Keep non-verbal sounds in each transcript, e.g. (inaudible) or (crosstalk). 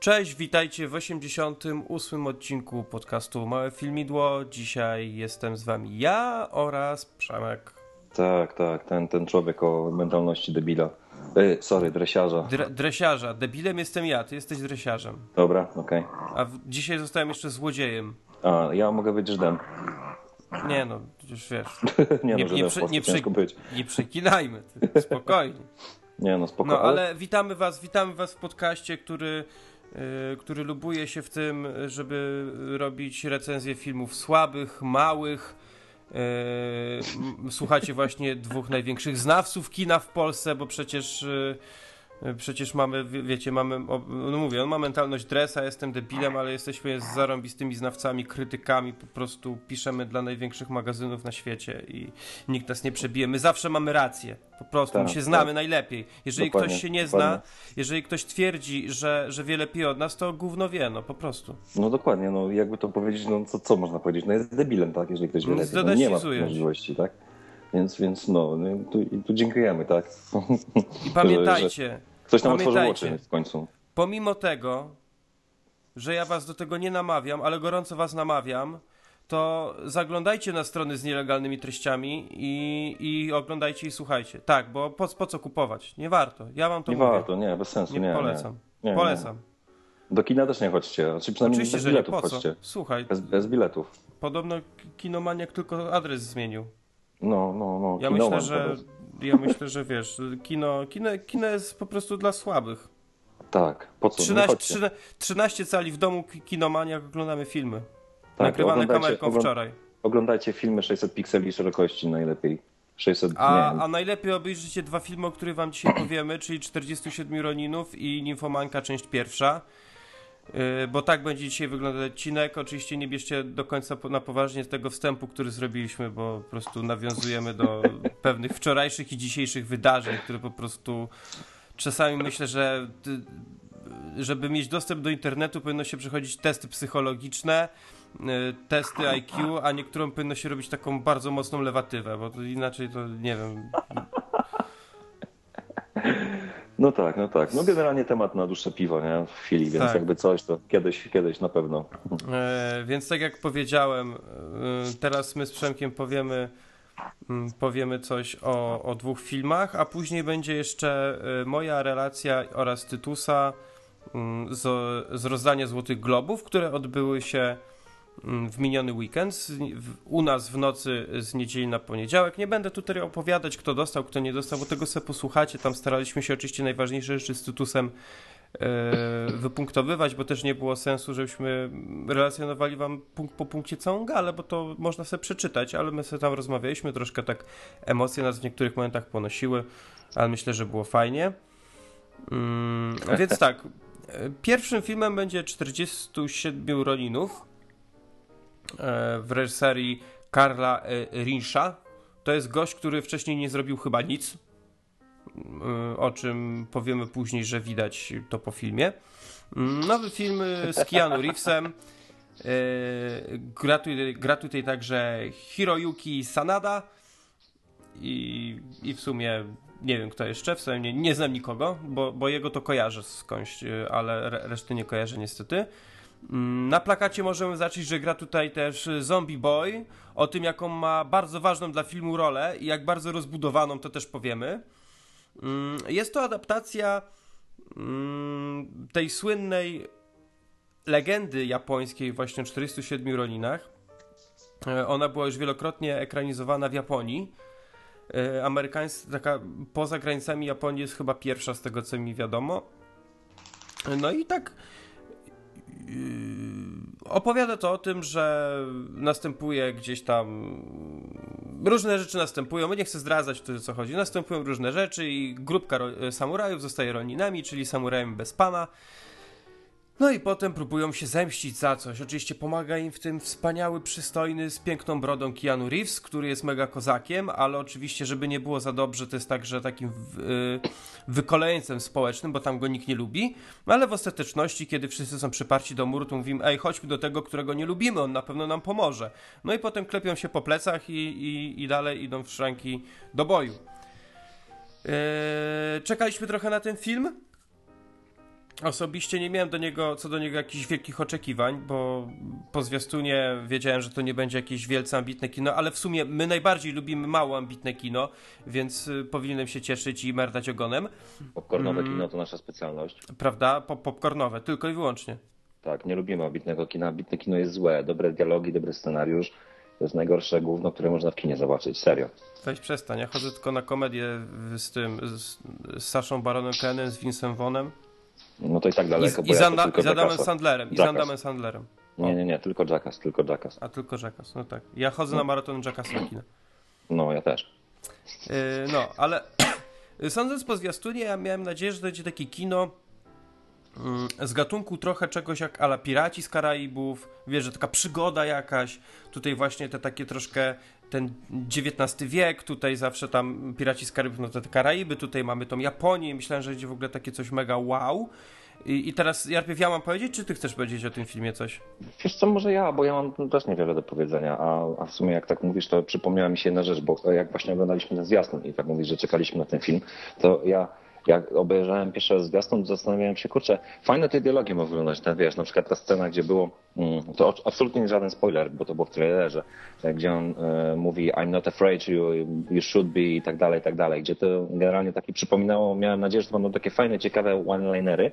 Cześć, witajcie w 88 odcinku podcastu Małe Filmidło. Dzisiaj jestem z wami ja oraz Przemek. Tak, tak, ten, ten człowiek o mentalności debila. E, sorry, dresiarza. Dre dresiarza. Debilem jestem ja, ty jesteś dresiarzem. Dobra, okej. A w dzisiaj zostałem jeszcze złodziejem. A, ja mogę być Żydem. Nie no, już wiesz. nie, (laughs) Nie, no, nie, przy, nie, przy, nie przekinajmy, ty, spokojnie. (laughs) Nie no, spoko. No ale witamy was, witamy was w podcaście, który, który lubuje się w tym, żeby robić recenzje filmów słabych, małych. M- słuchacie właśnie dwóch największych znawców kina w Polsce, bo przecież yy, Przecież mamy, wie- wiecie, mamy, no mówię, on ma mentalność dresa, jestem debilem, ale jesteśmy z zarąbistymi znawcami, krytykami, po prostu piszemy dla największych magazynów na świecie i nikt nas nie przebije. My zawsze mamy rację, po prostu, my Tak, się znamy tak. najlepiej. Jeżeli Dokładnie, ktoś się nie dokładnie. zna, jeżeli ktoś twierdzi, że, że wie lepiej od nas, to gówno wie, no po prostu. No dokładnie, no jakby to powiedzieć, no co, co można powiedzieć? No jest debilem, tak, jeżeli ktoś wie No, lepiej. No, nie ma możliwości, tak? Więc, więc no, no tu, tu dziękujemy, tak? I pamiętajcie, (laughs) Ktoś nam otworzył Pamiętajcie. oczy w końcu. pomimo tego, że ja was do tego nie namawiam, ale gorąco was namawiam, to zaglądajcie na strony z nielegalnymi treściami i, i oglądajcie i słuchajcie. Tak, bo po, po co kupować? Nie warto. Ja wam to Nie mówię. warto, nie, bez sensu, Nie, nie. polecam. Nie, nie, polecam. Do kina też nie chodźcie, znaczy przynajmniej Oczywiście, bez że nie. biletów Po co? chodźcie. Słuchaj, Bez, bez biletów. podobno kinomaniak tylko adres zmienił. No, no, no. Ja kinoman myślę, że. Ja myślę, że wiesz, kino, kino, kino jest po prostu dla słabych. Tak, po co? Nie 13, chodźcie. 13, 13 cali w domu ki- kinomaniak oglądamy filmy. Tak, Nagrywane kamerką ogląd- wczoraj. Oglądajcie filmy 600 pikseli szerokości najlepiej. 600, A, a najlepiej obejrzycie dwa filmy, o których wam dzisiaj powiemy, czyli 47 Roninów i Nimfomanka, część pierwsza. Yy, bo tak będzie dzisiaj wyglądać odcinek. Oczywiście nie bierzcie do końca na poważnie tego wstępu, który zrobiliśmy, bo po prostu nawiązujemy do (laughs) pewnych wczorajszych i dzisiejszych wydarzeń, które po prostu czasami myślę, że ty- żeby mieć dostęp do internetu powinno się przechodzić testy psychologiczne, y, testy IQ, a niektórą powinno się robić taką bardzo mocną lewatywę, bo to inaczej to nie wiem. (laughs) No tak, no tak. No generalnie temat na dłuższe piwo, nie? W chwili, więc Tak. jakby coś, to kiedyś, kiedyś na pewno. E, więc tak jak powiedziałem, e, teraz my z Przemkiem powiemy, mm, powiemy coś o, o dwóch filmach, a później będzie jeszcze e, moja relacja oraz Tytusa mm, z, z rozdania Złotych Globów, które odbyły się w miniony weekend, u nas w nocy z niedzieli na poniedziałek. Nie będę tutaj opowiadać, kto dostał, kto nie dostał, bo tego sobie posłuchacie. Tam staraliśmy się oczywiście najważniejsze rzeczy z Tytusem e, wypunktowywać, bo też nie było sensu, żebyśmy relacjonowali wam punkt po punkcie całą galę, bo to można sobie przeczytać, ale my sobie tam rozmawialiśmy, troszkę tak emocje nas w niektórych momentach ponosiły, ale myślę, że było fajnie. Mm, więc tak, e, pierwszym filmem będzie 47 Roninów w reżyserii Karla e, Rinsza. To jest gość, który wcześniej nie zrobił chyba nic, y, o czym powiemy później, że widać to po filmie. Mm, Nowy film z Keanu Reevesem. Gra tutaj, gra także Hiroyuki Sanada i, i w sumie nie wiem kto jeszcze, w sumie nie, nie znam nikogo, bo, bo jego to kojarzę skądś, ale re, reszty nie kojarzę niestety. Mm, Na plakacie możemy zacząć, że gra tutaj też Zombie Boy. O tym, jaką ma bardzo ważną dla filmu rolę i jak bardzo rozbudowaną, to też powiemy. Mm, Jest to adaptacja mm, tej słynnej legendy japońskiej, właśnie o 47 Roninach. E, Ona była już wielokrotnie ekranizowana w Japonii. E, Amerykańska, taka poza granicami Japonii jest chyba pierwsza z tego, co mi wiadomo. No i tak opowiada to o tym, że następuje gdzieś tam różne rzeczy następują, nie chcę zdradzać o co chodzi, następują różne rzeczy i grupka samurajów zostaje rolninami, czyli samurajami bez pana. No i potem próbują się zemścić za coś. Oczywiście pomaga im w tym wspaniały, przystojny, z piękną brodą Keanu Reeves, który jest mega kozakiem, ale oczywiście, żeby nie było za dobrze, to jest także takim y, wykolejeńcem społecznym, bo tam go nikt nie lubi. Ale w ostateczności, kiedy wszyscy są przyparci do muru, to mówimy, ej, chodźmy do tego, którego nie lubimy, on na pewno nam pomoże. No i potem klepią się po plecach i, i, i dalej idą w szranki do boju. Yy, czekaliśmy trochę na ten film. Osobiście nie miałem do niego, co do niego jakichś wielkich oczekiwań, bo po zwiastunie wiedziałem, że to nie będzie jakieś wielce ambitne kino, ale w sumie my najbardziej lubimy mało ambitne kino, więc y, powinienem się cieszyć i merdać ogonem, Popcornowe Mm. kino to nasza specjalność. prawda? Pop popcornowe, tylko i wyłącznie. Tak, nie lubimy ambitnego kina. Ambitne kino jest złe. Dobre dialogi, dobry scenariusz. To jest najgorsze gówno, które można w kinie zobaczyć. Serio. Weź przestań, ja chodzę tylko na komedię z tym, z, z Saszą Baronem Kenem, z Vincem Vonem No to i tak i daleko, bo i z, ja to Anda, tylko i z Adamem. Sandlerem. I z Jackass. Adamem Sandlerem. Nie, nie, nie, tylko Jackass, tylko Jackass. A tylko Jackass, no tak. Ja chodzę na maraton Jackassa na kino. No, ja też. Yy, no, ale (clears throat) sądząc po zwiastunie, ja miałem nadzieję, że to będzie takie kino mm, z gatunku trochę czegoś jak ala Piraci z Karaibów, wiesz, że taka przygoda jakaś, tutaj właśnie te takie troszkę ten XIX wiek, tutaj zawsze tam Piraci z Karaibów, no to te Karaiby, tutaj mamy tą Japonię, myślałem, że będzie w ogóle takie coś mega wow. I, I teraz, Jarpiew, ja mam powiedzieć, czy ty chcesz powiedzieć o tym filmie coś? Wiesz co, może ja, bo ja mam też niewiele do powiedzenia, a, a w sumie jak tak mówisz, to przypomniała mi się jedna rzecz, bo jak właśnie oglądaliśmy ten zwiastun i tak mówisz, że czekaliśmy na ten film, to ja jak obejrzałem pierwszy raz zwiastun, zastanawiałem się, kurczę, fajne te dialogi mogą wyglądać, ten, wiesz, na przykład ta scena, gdzie było, mm, to absolutnie nie żaden spoiler, bo to było w trailerze, e, gdzie on e, mówi I'm not afraid you, you should be i tak dalej, i tak dalej, gdzie to generalnie taki przypominało, miałem nadzieję, że to będą takie fajne, ciekawe one-linery,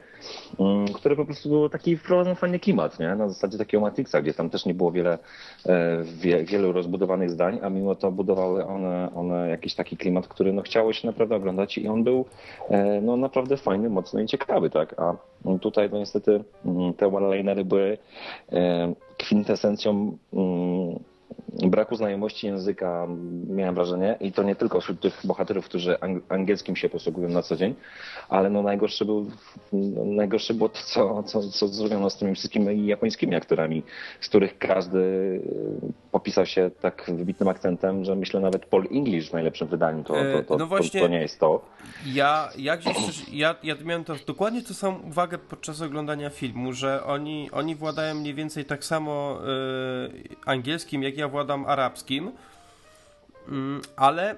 mm, które po prostu było taki wprowadzą fajny klimat, nie? Na zasadzie takiego Matrixa, gdzie tam też nie było wiele, e, wie, wielu rozbudowanych zdań, a mimo to budowały one, one jakiś taki klimat, który no chciało się naprawdę oglądać i on był e, no naprawdę fajny, mocny i ciekawy, tak? A tutaj no niestety mm, te one-linery były e, kwintesencją mm, braku znajomości języka, miałem wrażenie, i to nie tylko wśród tych bohaterów, którzy ang- angielskim się posługują na co dzień, ale no najgorsze, był, no najgorsze było to, co, co, co zrobiono z tymi wszystkimi japońskimi aktorami, z których każdy y, popisał się tak wybitnym akcentem, że myślę nawet Paul English w najlepszym wydaniu, to, to, to, No właśnie- to, to nie jest to. Ja, ja gdzieś ja, ja miałem to, dokładnie tą samą uwagę podczas oglądania filmu, że oni, oni władają mniej więcej tak samo y, angielskim, jak ja władam arabskim, Mm, ale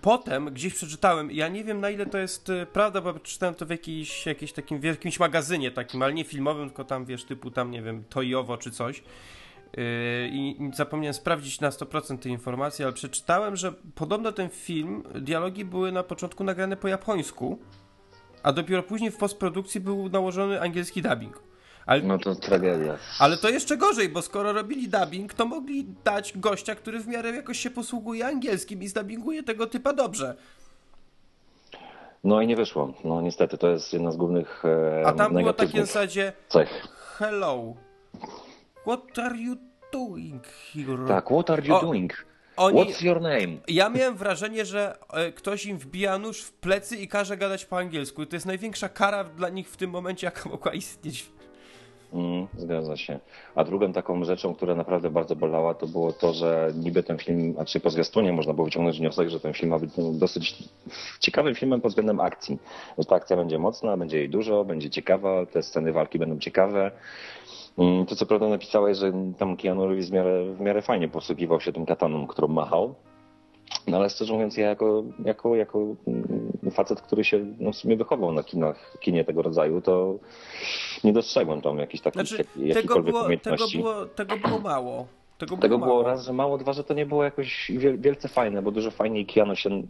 potem gdzieś przeczytałem, ja nie wiem na ile to jest y, prawda, bo czytałem to w jakiś, jakiś takim, w jakimś magazynie takim, ale nie filmowym, tylko tam wiesz, typu tam, nie wiem, Toyowo czy coś. Yy, I zapomniałem sprawdzić na 100% tej informacji, ale przeczytałem, że podobno ten film, dialogi były na początku nagrane po japońsku, a dopiero później w postprodukcji był nałożony angielski dubbing. Ale, No to tragedia. ale to jeszcze gorzej, bo skoro robili dubbing, to mogli dać gościa, który w miarę jakoś się posługuje angielskim i zdubbinguje tego typa dobrze. No i nie wyszło. No niestety to jest jedna z głównych e, A tam było takie w zasadzie cech. Hello, what are you doing here? Tak, what are you O, doing? Oni, What's your name? Ja miałem wrażenie, że e, ktoś im wbija nóż w plecy i każe gadać po angielsku. To jest największa kara dla nich w tym momencie, jaka mogła istnieć. Mm, zgadza się. A drugą taką rzeczą, która naprawdę bardzo bolała, to było to, że niby ten film, a czy po zwiastunie można było wyciągnąć wniosek, że ten film ma być dosyć ciekawym filmem pod względem akcji. Że ta akcja będzie mocna, będzie jej dużo, będzie ciekawa, te sceny walki będą ciekawe. To co prawda napisałeś, że tam Keanu Reeves w miarę, w miarę fajnie posługiwał się tą kataną, którą machał. No ale szczerze mówiąc, ja jako, jako, jako mm, facet, który się no, w sumie wychował na kinach, kinie tego rodzaju, to nie dostrzegłem tam jakichś takich Znaczy, jak, tego było, tego, było, tego było mało. Tego było, Tego było mało. raz, że mało, dwa, że to nie było jakoś wiel- wielce fajne, bo dużo fajniej Keanu się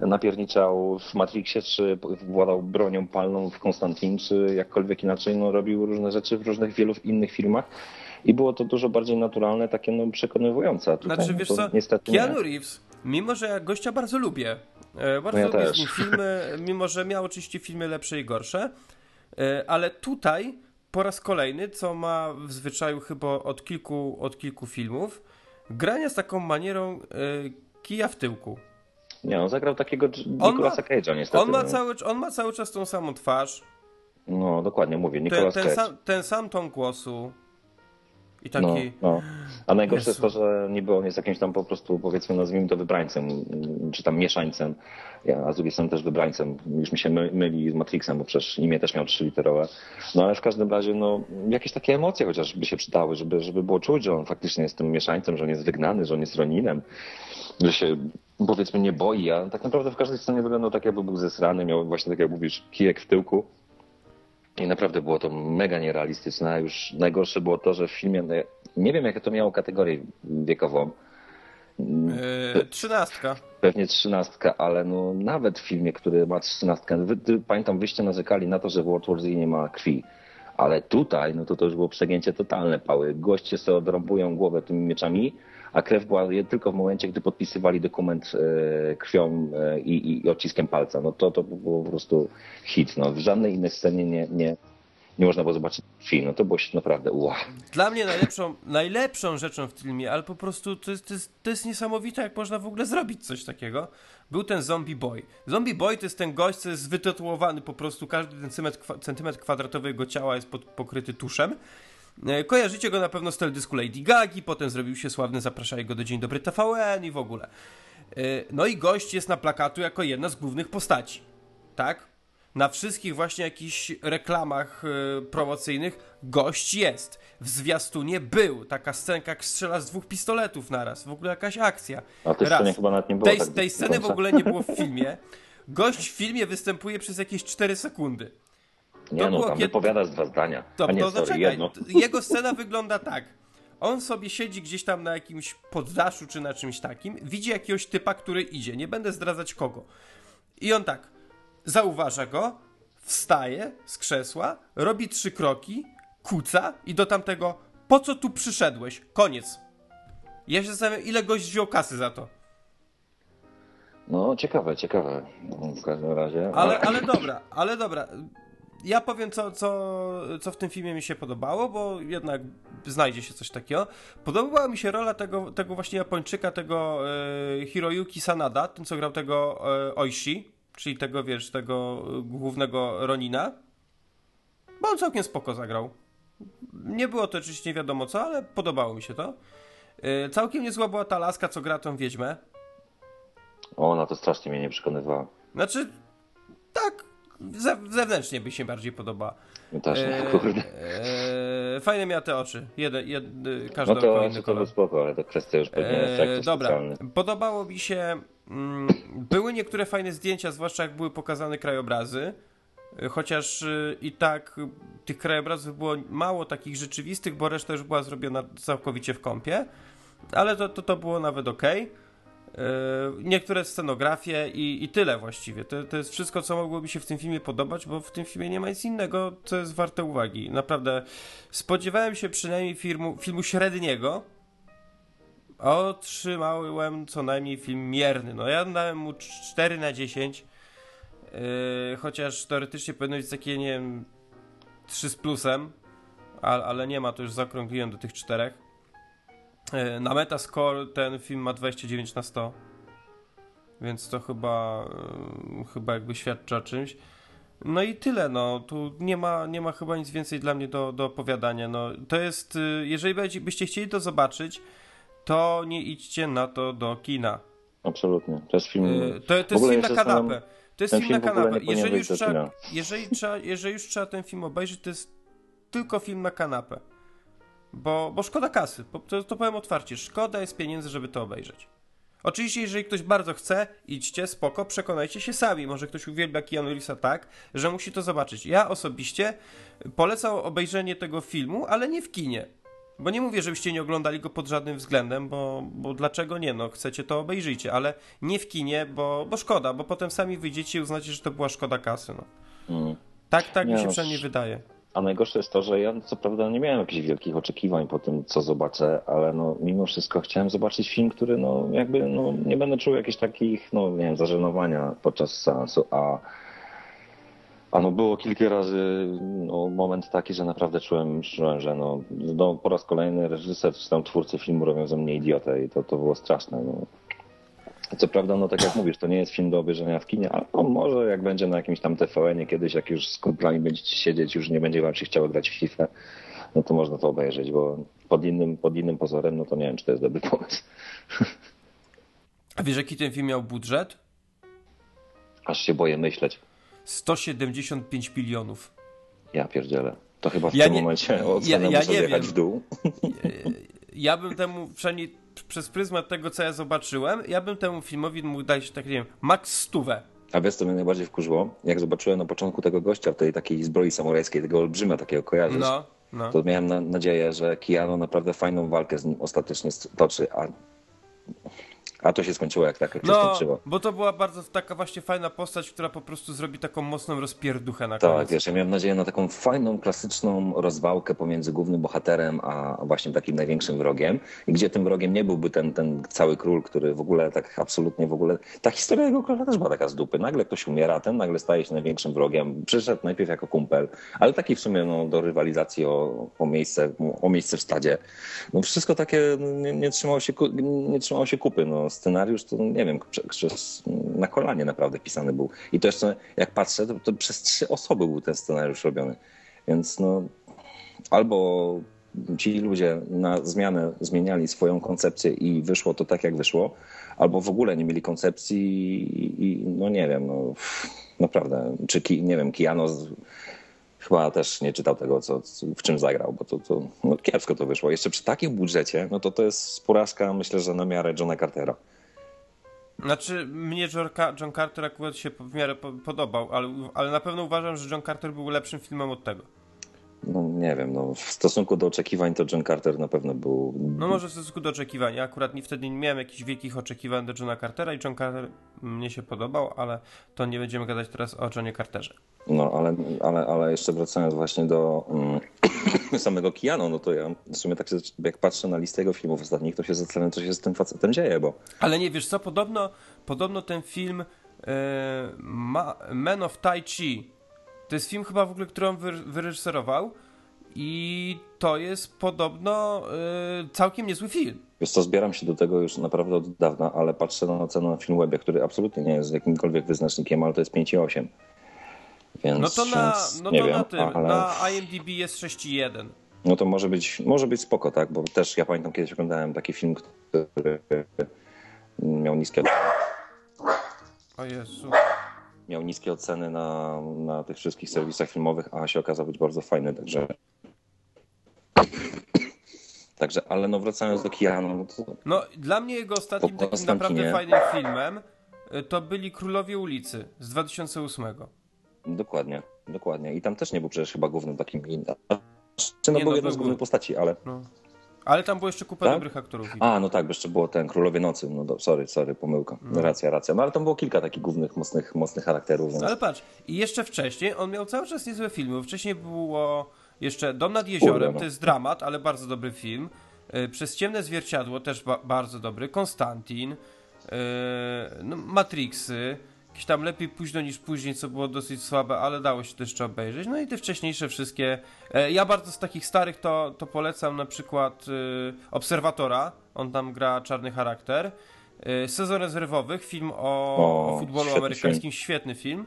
napierniczał w Matrixie, czy władał bronią palną w Konstantin, czy jakkolwiek inaczej, no robił różne rzeczy w różnych wielu innych filmach i było to dużo bardziej naturalne, takie no przekonywujące. Tutaj, Znaczy, no, wiesz co, niestety Keanu. Reeves, mimo że ja gościa bardzo lubię, e, bardzo No ja lubię też. z nim filmy, mimo że miał oczywiście filmy lepsze i gorsze, e, ale tutaj po raz kolejny, co ma w zwyczaju chyba od kilku, od kilku filmów, grania z taką manierą e, kija w tyłku. Nie, on zagrał takiego Nicolasa Cage'a niestety. On ma, no. cały, on ma cały czas tą samą twarz, no dokładnie, mówię, ten, Nicolas ten, Cage. sam, ten sam ton głosu i No, taki... no. A najgorsze Jezu. jest to, że niby on jest jakimś tam po prostu, powiedzmy, nazwijmy to wybrańcem, czy tam mieszańcem, ja, a z drugiej strony też wybrańcem. Już mi się my, myli z Matrixem, bo przecież imię też miał trzyliterowe. No ale w każdym razie, no, jakieś takie emocje chociaż by się przydały, żeby, żeby było czuć, że on faktycznie jest tym mieszańcem, że on jest wygnany, że on jest Roninem, że się, powiedzmy, nie boi, a tak naprawdę w każdej scenie wyglądał tak, jakby był zesrany, miał właśnie, tak jak mówisz, kijek w tyłku. I naprawdę było to mega nierealistyczne. A już najgorsze było to, że w filmie, no, nie wiem jakie to miało kategorię wiekową, Yy, trzynastka. pewnie trzynastka, ale no nawet w filmie, który ma trzynastkę, wy, pamiętam wyście narzekali na to, że w World War Z nie ma krwi. Ale tutaj, no to to już było przegięcie totalne pały. Goście sobie odrąbują głowę tymi mieczami, a krew była tylko w momencie, gdy podpisywali dokument e, krwią e, i, i odciskiem palca. No to, to było po prostu hit. No. W żadnej innej scenie nie, nie, nie można było zobaczyć krwi. No to było naprawdę wow. Dla mnie najlepszą, najlepszą rzeczą w filmie, ale po prostu to jest, to, jest, to jest niesamowite, jak można w ogóle zrobić coś takiego, był ten Zombie Boy. Zombie Boy to jest ten gość, co jest wytatuowany po prostu, każdy centymetr, centymetr kwadratowy jego ciała jest pod, pokryty tuszem. E, Kojarzycie go na pewno z teledysku Lady Gagi, potem zrobił się sławny, zapraszali go do Dzień Dobry TVN i w ogóle. E, No i gość jest na plakatu jako jedna z głównych postaci. Tak? Na wszystkich właśnie jakichś reklamach e, promocyjnych gość jest. W zwiastunie był. Taka scenka, jak strzela z dwóch pistoletów naraz. W ogóle jakaś akcja. A tej scenie chyba nawet nie było. Tej, tak tej sceny w ogóle nie było w (laughs) filmie. Gość w filmie występuje przez jakieś 4 sekundy. Nie to no, tam kiedy- wypowiada z dwa zdania. To, A nie, to sorry, zaczekaj. jedno. (laughs) Jego scena wygląda tak. On sobie siedzi gdzieś tam na jakimś poddaszu czy na czymś takim, widzi jakiegoś typa, który idzie. Nie będę zdradzać kogo. I on tak zauważa go, wstaje z krzesła, robi trzy kroki, kuca i do tamtego po co tu przyszedłeś? Koniec. Ja się zastanawiam, ile gość wziął kasy za to. No, ciekawe, ciekawe. W każdym razie. Ale, ale dobra, ale dobra. Ja powiem, co, co, co w tym filmie mi się podobało, bo jednak znajdzie się coś takiego. Podobała mi się rola tego, tego właśnie Japończyka, tego e, Hiroyuki Sanada, ten co grał tego e, Oishi, czyli tego, wiesz, tego głównego Ronina. Bo on całkiem spoko zagrał. Nie było to oczywiście nie wiadomo co, ale podobało mi się to. E, całkiem niezła była ta laska, co gra tą wiedźmę. Ona to strasznie mnie nie przekonywała. Znaczy, tak, ze, zewnętrznie by się bardziej podobała. Mi Też, Eee, kurde. eee, fajne miała te oczy. Jeden, jed, każdy No to, inny to, było spoko, ale to kwestia już pewnie Eee, efektu dobra, specjalnych. podobało mi się. Mm, były niektóre fajne zdjęcia, zwłaszcza jak były pokazane krajobrazy. E, Chociaż y, i tak tych krajobrazów było mało takich rzeczywistych, bo reszta już była zrobiona całkowicie w kąpie. Ale to, to, to było nawet ok. Niektóre scenografie i, i tyle właściwie. To, to jest wszystko, co mogło mi się w tym filmie podobać, bo w tym filmie nie ma nic innego, co jest warte uwagi. Naprawdę spodziewałem się przynajmniej filmu, filmu średniego, a otrzymałem co najmniej film mierny. No ja dałem mu 4 na 10, yy, chociaż teoretycznie powinno być takie, nie wiem, 3 z plusem, ale, ale nie ma, to już zaokrągliłem do tych czterech. Yy, Na Metascore ten film ma 29 na 100, więc to chyba, yy, chyba jakby świadczy o czymś. No i tyle, no. Tu nie ma, nie ma chyba nic więcej dla mnie do, do opowiadania. No, to jest, yy, jeżeli byście chcieli to zobaczyć, to nie idźcie na to do kina. Absolutnie. To jest film. To, to jest film na kanapę. To jest film na kanapę. Jeżeli już, trzeba, jeżeli, trzeba, jeżeli już trzeba ten film obejrzeć, to jest tylko film na kanapę. Bo, bo szkoda kasy. To, to powiem otwarcie. Szkoda jest pieniędzy, żeby to obejrzeć. Oczywiście, jeżeli ktoś bardzo chce, idźcie, spoko, przekonajcie się sami. Może ktoś uwielbia Keanu Reevesa tak, że musi to zobaczyć. Ja osobiście polecam obejrzenie tego filmu, ale nie w kinie. Bo nie mówię, żebyście nie oglądali go pod żadnym względem, bo, bo dlaczego nie? No, chcecie to obejrzyjcie, ale nie w kinie, bo, bo szkoda, bo potem sami wyjdziecie i uznacie, że to była szkoda kasy. No. Mm. Tak, tak mi Nie, się no, przynajmniej wydaje. A najgorsze jest to, że ja co prawda nie miałem jakichś wielkich oczekiwań po tym, co zobaczę, ale no, mimo wszystko chciałem zobaczyć film, który no, jakby no, nie będę czuł jakichś takich, no nie wiem, zażenowania podczas seansu, a, a no było kilka razy no, moment taki, że naprawdę czułem, czułem że no, no, po raz kolejny reżyser czy tam twórcy filmu robią ze mnie idiotę i to, to było straszne. No. Co prawda, no tak jak mówisz, to nie jest film do obejrzenia w kinie, ale no, może jak będzie na jakimś tam TVN-ie kiedyś, jak już z kumplami będziecie siedzieć, już nie będzie wam się chciało grać w FIFA, no to można to obejrzeć, bo pod innym, pod innym pozorem, no to nie wiem, czy to jest dobry pomysł. A wiesz, jaki ten film miał budżet? Aż się boję myśleć. 175 milionów. Ja pierdzielę. To chyba w Ja tym nie- momencie ocena ja- ja muszę w dół. (laughs) Ja bym temu, przynajmniej przez pryzmat tego, co ja zobaczyłem, ja bym temu filmowi mógł dać, tak nie wiem, max stówę. A wiesz, co mnie najbardziej wkurzyło? Jak zobaczyłem na początku tego gościa w tej takiej zbroi samurajskiej, tego olbrzyma takiego, kojarzysz? No, no. To miałem na, nadzieję, że Keanu naprawdę fajną walkę z nim ostatecznie stoczy, a, a to się skończyło jak tak, jak się No, skończyło. bo to była bardzo taka właśnie fajna postać, która po prostu zrobi taką mocną rozpierduchę na Tak, koniec. wiesz, ja miałem nadzieję na taką fajną, klasyczną rozwałkę pomiędzy głównym bohaterem, a właśnie takim największym wrogiem, i gdzie tym wrogiem nie byłby ten, ten cały król, który w ogóle tak absolutnie w ogóle... Ta historia jego króla też była taka z dupy. Nagle ktoś umiera, ten nagle staje się największym wrogiem. Przyszedł najpierw jako kumpel, ale taki w sumie no, do rywalizacji o, o, miejsce, o miejsce w stadzie. No wszystko takie no, nie, nie, trzymało się, nie trzymało się kupy. No, scenariusz to nie wiem, prze- przez, na kolanie naprawdę pisany był. I to jeszcze jak patrzę, to, to przez trzy osoby był ten scenariusz robiony. Więc no albo ci ludzie na zmianę zmieniali swoją koncepcję i wyszło to tak, jak wyszło, albo w ogóle nie mieli koncepcji i, i no nie wiem, no naprawdę, czy ki, nie wiem, Kiano chyba też nie czytał tego, co, w czym zagrał, bo to, to no, kiepsko to wyszło. Jeszcze przy takim budżecie, no to to jest porażka, myślę, że na miarę Johna Cartera. Znaczy, mnie John, Ca- John Carter akurat się w miarę po- podobał, ale, ale na pewno uważam, że John Carter był lepszym filmem od tego. No nie wiem, no, w stosunku do oczekiwań to John Carter na pewno był... No może w stosunku do oczekiwań. Ja akurat nie, wtedy nie miałem jakichś wielkich oczekiwań do Johna Cartera i John Carter mnie się podobał, ale to nie będziemy gadać teraz o Johnie Carterze. No, ale, ale, ale jeszcze wracając właśnie do mm, (clears throat) samego Keanu, no to ja w sumie tak się, jak patrzę na listę jego filmów ostatnich, to się zastanawiam, co się z tym facetem dzieje, bo Ale nie, wiesz co, podobno, podobno ten film e, ma, Man of Tai Chi to jest film chyba w ogóle, który on wy, wyreżyserował i to jest podobno e, całkiem niezły film. wiesz co, zbieram się do tego już naprawdę od dawna, ale patrzę na ocenę na Filmwebie, który absolutnie nie jest jakimkolwiek wyznacznikiem, ale to jest 5,8. Więc, No to na, no nie to wiem, na tym, ale na IMDb jest 6,1. no to może być, może być spoko, tak, bo też ja pamiętam kiedyś oglądałem taki film, który miał niskie O Jezu. Miał niskie oceny na, na tych wszystkich serwisach filmowych, a się okazał być bardzo fajny, także. Także, ale no wracając do Keanu, no to No, dla mnie jego ostatnim Po takim naprawdę fajnym filmem y, to byli Królowie ulicy z 2008. dokładnie, dokładnie. I tam też nie był przecież chyba głównym takim. Czy no Nie, był no, jedną z głównych główny. postaci, ale. No. Ale tam było jeszcze kupę Tak? dobrych aktorów. A, no tak, bo jeszcze było ten Królowie Nocy. No do, sorry, sorry, pomyłka. Racja, racja. No ale tam było kilka takich głównych, mocnych, mocnych charakterów. Więc... Ale patrz, i jeszcze wcześniej on miał cały czas niezłe filmy. Wcześniej było jeszcze Dom nad jeziorem, Kurde, no. to jest dramat, ale bardzo dobry film. Y, Przez ciemne zwierciadło też ba bardzo dobry. Konstantin, y, no, Matrixy. Jakieś tam lepiej późno niż później, co było dosyć słabe, ale dało się to jeszcze obejrzeć. No i te wcześniejsze wszystkie. E, Ja bardzo z takich starych to, to polecam na przykład y, Obserwatora. On tam gra czarny charakter. Y, Sezon rezerwowych, film o, O, o futbolu świetny amerykańskim, świetny film.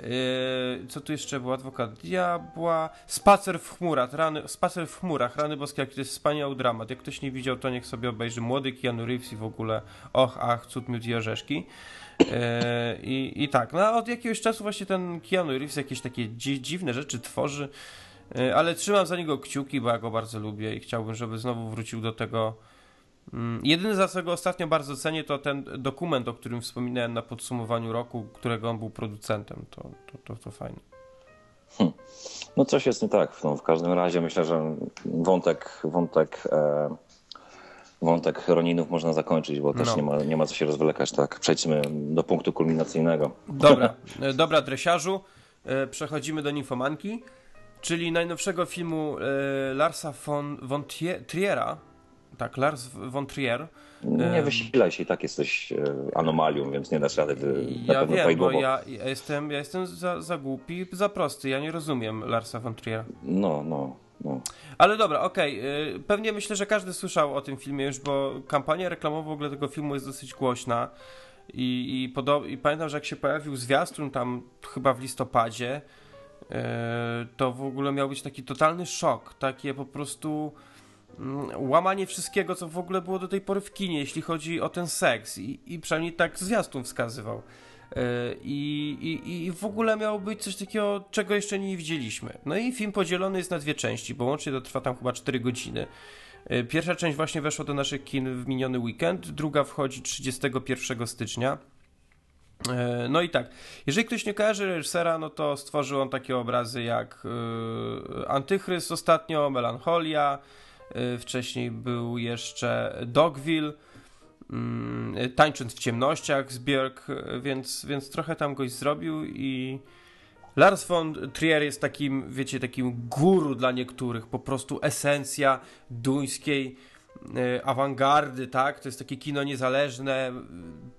Yy, co tu jeszcze było? Adwokat Diabła. Spacer w chmurach, rany, Spacer w chmurach, rany boskie, jaki to jest wspaniały dramat. Jak ktoś nie widział, to niech sobie obejrzy. Młody Keanu Reeves i w ogóle och, ach, cud, miód i orzeszki. Yy, i, I tak, no a od jakiegoś czasu właśnie ten Keanu Reeves jakieś takie dzi dziwne rzeczy tworzy, yy, ale trzymam za niego kciuki, bo ja go bardzo lubię i chciałbym, żeby znowu wrócił do tego Mm, Jedyny za co go ostatnio bardzo cenię to ten dokument, o którym wspominałem na podsumowaniu roku, którego on był producentem. To, to, to, to fajnie. No coś jest nie tak. No, w każdym razie myślę, że wątek, wątek, e, wątek Roninów można zakończyć, bo też No. nie, ma, nie ma co się rozwlekać. Tak, przejdźmy do punktu kulminacyjnego. Dobra, e, dobra dresiarzu. E, Przechodzimy do Ninfomanki, czyli najnowszego filmu e, Larsa von, von Triera. Tak, Lars von Trier. Nie wysilaj się, i tak jesteś anomalią, więc nie dasz rady wy, na Ja pewno wiem, bo ja, ja jestem, ja jestem za, za głupi, za prosty. Ja nie rozumiem Larsa von Triera. No, no, no. Ale dobra, okej. y, Pewnie myślę, że każdy słyszał o tym filmie już, bo kampania reklamowa w ogóle tego filmu jest dosyć głośna. I, i, podo- I pamiętam, że jak się pojawił zwiastun tam chyba w listopadzie, e, to w ogóle miał być taki totalny szok, takie po prostu mm, łamanie wszystkiego, co w ogóle było do tej pory w kinie, jeśli chodzi o ten seks. I, i przynajmniej tak zwiastun wskazywał. E, I, i, I w ogóle miało być coś takiego, czego jeszcze nie widzieliśmy. No i film podzielony jest na dwie części, bo łącznie to trwa tam chyba 4 godziny. E, pierwsza część właśnie weszła do naszych kin w miniony weekend, druga wchodzi 31 stycznia. E, no i tak, jeżeli ktoś nie kojarzy reżysera, no to stworzył on takie obrazy jak Antychryst ostatnio, Melancholia, wcześniej był jeszcze Dogville, tańcząc w ciemnościach z Björk, więc, więc trochę tam goś zrobił i Lars von Trier jest takim, wiecie, takim guru dla niektórych, po prostu esencja duńskiej e, awangardy, tak? To jest takie kino niezależne,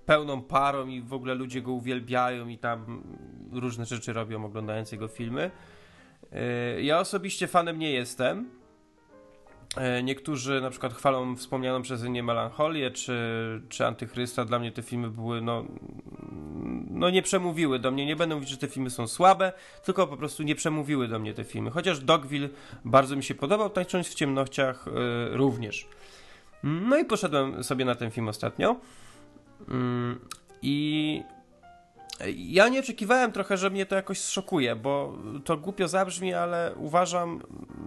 pełną parą i w ogóle ludzie go uwielbiają i tam różne rzeczy robią oglądając jego filmy. E, ja osobiście fanem nie jestem, niektórzy na przykład chwalą wspomnianą przeze mnie Melancholię czy, czy Antychrysta. Dla mnie te filmy były, no, no nie przemówiły do mnie. Nie będę mówić, że te filmy są słabe, tylko po prostu nie przemówiły do mnie te filmy. Chociaż Dogville bardzo mi się podobał, tańcząc w ciemnościach yy, również. No i poszedłem sobie na ten film ostatnio. Yy, I ja nie oczekiwałem trochę, że mnie to jakoś zszokuje, bo to głupio zabrzmi, ale uważam,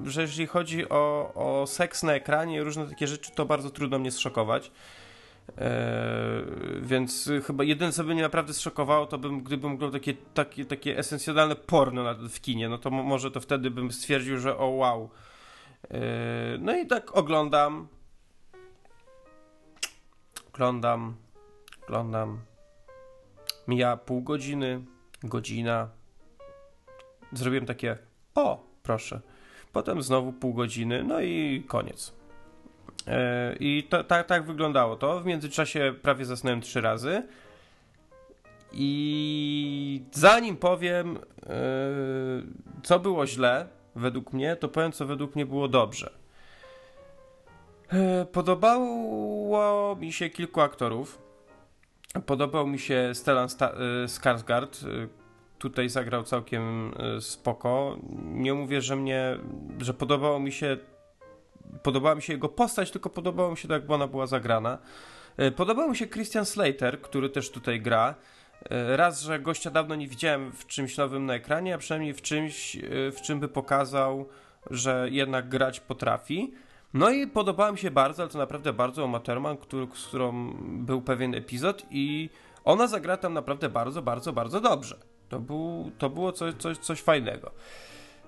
że jeżeli chodzi o, o seks na ekranie i różne takie rzeczy, to bardzo trudno mnie zszokować. Eee, więc chyba jedyne, co by mnie naprawdę zszokowało, to bym, gdybym oglądał takie, takie, takie esencjonalne porno w kinie, no to może to wtedy bym stwierdził, że o wow. Eee, no i tak oglądam. Oglądam. Oglądam Mija pół godziny, godzina. Zrobiłem takie, o, proszę. Potem znowu pół godziny, no i koniec. E, I to, tak, tak wyglądało to. W międzyczasie prawie zasnąłem trzy razy. I zanim powiem, e, co było źle, według mnie, to powiem, co według mnie było dobrze. E, podobało mi się kilku aktorów. Podobał mi się Stellan Sta- y, Skarsgård. Y, tutaj zagrał całkiem y, spoko. Nie mówię, że mnie, że podobało mi się podobała mi się jego postać, tylko podobało mi się tak, jak ona była zagrana. Podobał mi się Christian Slater, który też tutaj gra. Raz, że gościa dawno nie widziałem w czymś nowym na ekranie, a przynajmniej w czymś, w czym by pokazał, że jednak grać potrafi. No i podobała mi się bardzo, ale to naprawdę bardzo Uma Thurman, który, z którą był pewien epizod i ona zagra tam naprawdę bardzo, bardzo, bardzo dobrze. To, był, to było coś, coś, coś fajnego.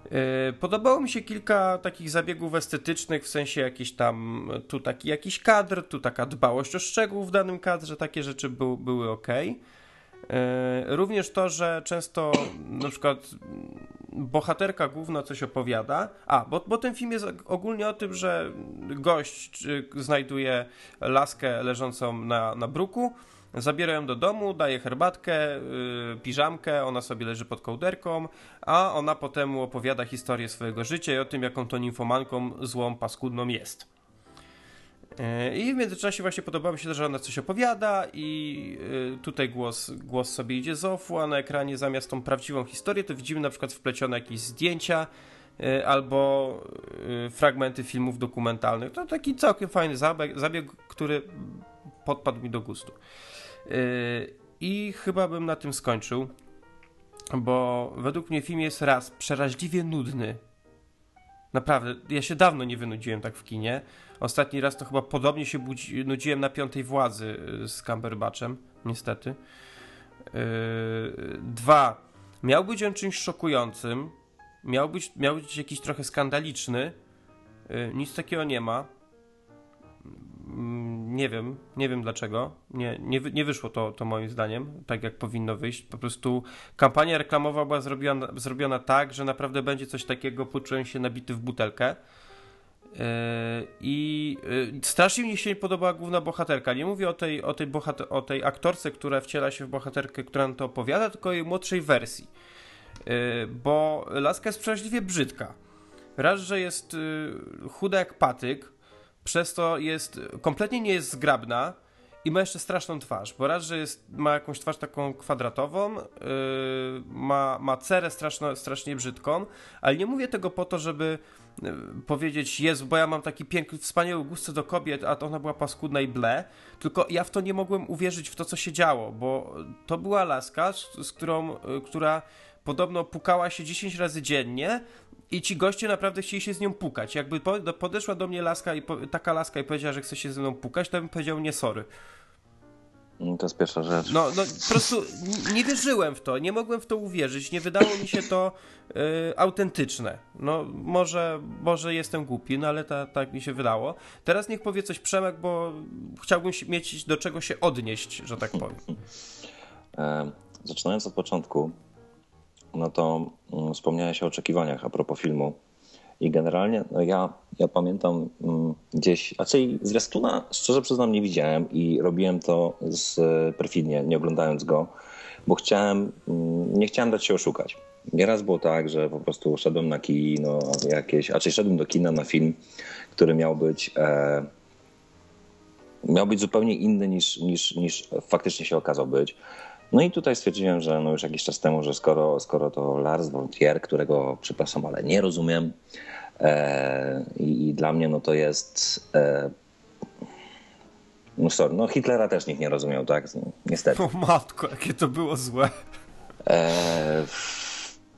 Yy, podobało mi się kilka takich zabiegów estetycznych, w sensie jakiś tam, tu taki jakiś kadr, tu taka dbałość o szczegół w danym kadrze, takie rzeczy był, były ok. E, również to, że często na przykład bohaterka główna coś opowiada. A, bo, bo ten film jest ogólnie o tym, że gość znajduje laskę leżącą na, na bruku, zabiera ją do domu, daje herbatkę, yy, piżamkę, ona sobie leży pod kołderką, a ona potem opowiada historię swojego życia i o tym, jaką to nimfomanką złą, paskudną jest. E, I w międzyczasie właśnie podobało mi się, że ona coś opowiada i e, tutaj głos, głos sobie idzie z ofu, a na ekranie zamiast tą prawdziwą historię to widzimy na przykład wplecione jakieś zdjęcia e, albo fragmenty filmów dokumentalnych. To taki całkiem fajny zabieg, zabieg który podpadł mi do gustu. I chyba bym na tym skończył, bo według mnie film jest raz przeraźliwie nudny. Naprawdę, ja się dawno nie wynudziłem tak w kinie. Ostatni raz to chyba podobnie się budzi, nudziłem na piątej władzy y, z Cumberbatchem, niestety. Yy, dwa. Miał być on czymś szokującym. Miał być, miał być jakiś trochę skandaliczny. Yy, nic takiego nie ma. Yy, nie wiem, nie wiem dlaczego. Nie, nie, nie wyszło to, to moim zdaniem, tak jak powinno wyjść. Po prostu kampania reklamowa była zrobiona, zrobiona tak, że naprawdę będzie coś takiego, poczułem się nabity w butelkę. E, I e, strasznie mi się nie podobała główna bohaterka. Nie mówię o tej, o tej, bohater, o tej aktorce, która wciela się w bohaterkę, która nam to opowiada, tylko o jej młodszej wersji. E, bo laska jest przeraźliwie brzydka. Raz, że jest chuda jak patyk, przez to jest kompletnie nie jest zgrabna i ma jeszcze straszną twarz, bo raz, że jest, ma jakąś twarz taką kwadratową, yy, ma, ma cerę straszno, strasznie brzydką, ale nie mówię tego po to, żeby yy, powiedzieć, jest, bo ja mam taki piękny, wspaniały gust do kobiet, a to ona była paskudna i ble, tylko ja w to nie mogłem uwierzyć w to, co się działo, bo to była laska, z, z którą, yy, która podobno pukała się 10 razy dziennie i ci goście naprawdę chcieli się z nią pukać. Jakby podeszła do mnie laska i po, taka laska i powiedziała, że chce się ze mną pukać, to bym powiedział nie sorry. No, to jest pierwsza rzecz. No, no po prostu nie wierzyłem w to, nie mogłem w to uwierzyć, nie wydało mi się to y, autentyczne. No może, może jestem głupi, no ale ta, tak mi się wydało. Teraz niech powie coś Przemek, bo chciałbym mieć do czego się odnieść, że tak powiem. (laughs) E, zaczynając od początku, no to mm, wspomniałeś o oczekiwaniach a propos filmu. I generalnie no ja, ja pamiętam mm, gdzieś, raczej zwiastuna szczerze przyznam nie widziałem i robiłem to z perfidnie, nie oglądając go, bo chciałem, mm, nie chciałem dać się oszukać. Nieraz było tak, że po prostu szedłem na kino jakieś, a czy szedłem do kina na film, który miał być e, miał być zupełnie inny niż, niż, niż faktycznie się okazał być. No i tutaj stwierdziłem, że no już jakiś czas temu, że skoro, skoro to Lars von Trier, którego przepraszam, ale nie rozumiem e, i, i, dla mnie no to jest e, no sorry, no Hitlera też nikt nie rozumiał, tak? Niestety. O matko, jakie to było złe. E,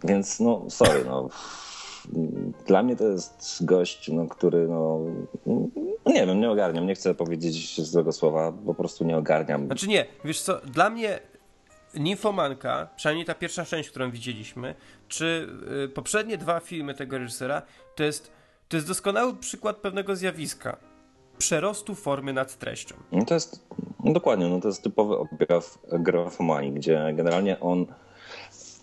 więc no sorry, no dla mnie to jest gość, no, który, no, nie wiem, nie ogarniam, nie chcę powiedzieć złego słowa, po prostu nie ogarniam. Znaczy nie, wiesz co, dla mnie Ninfomanka, przynajmniej ta pierwsza część, którą widzieliśmy, czy y, poprzednie dwa filmy tego reżysera, to jest, to jest doskonały przykład pewnego zjawiska. Przerostu formy nad treścią. No to jest, no dokładnie, no to jest typowy objaw grafomanii, gdzie generalnie on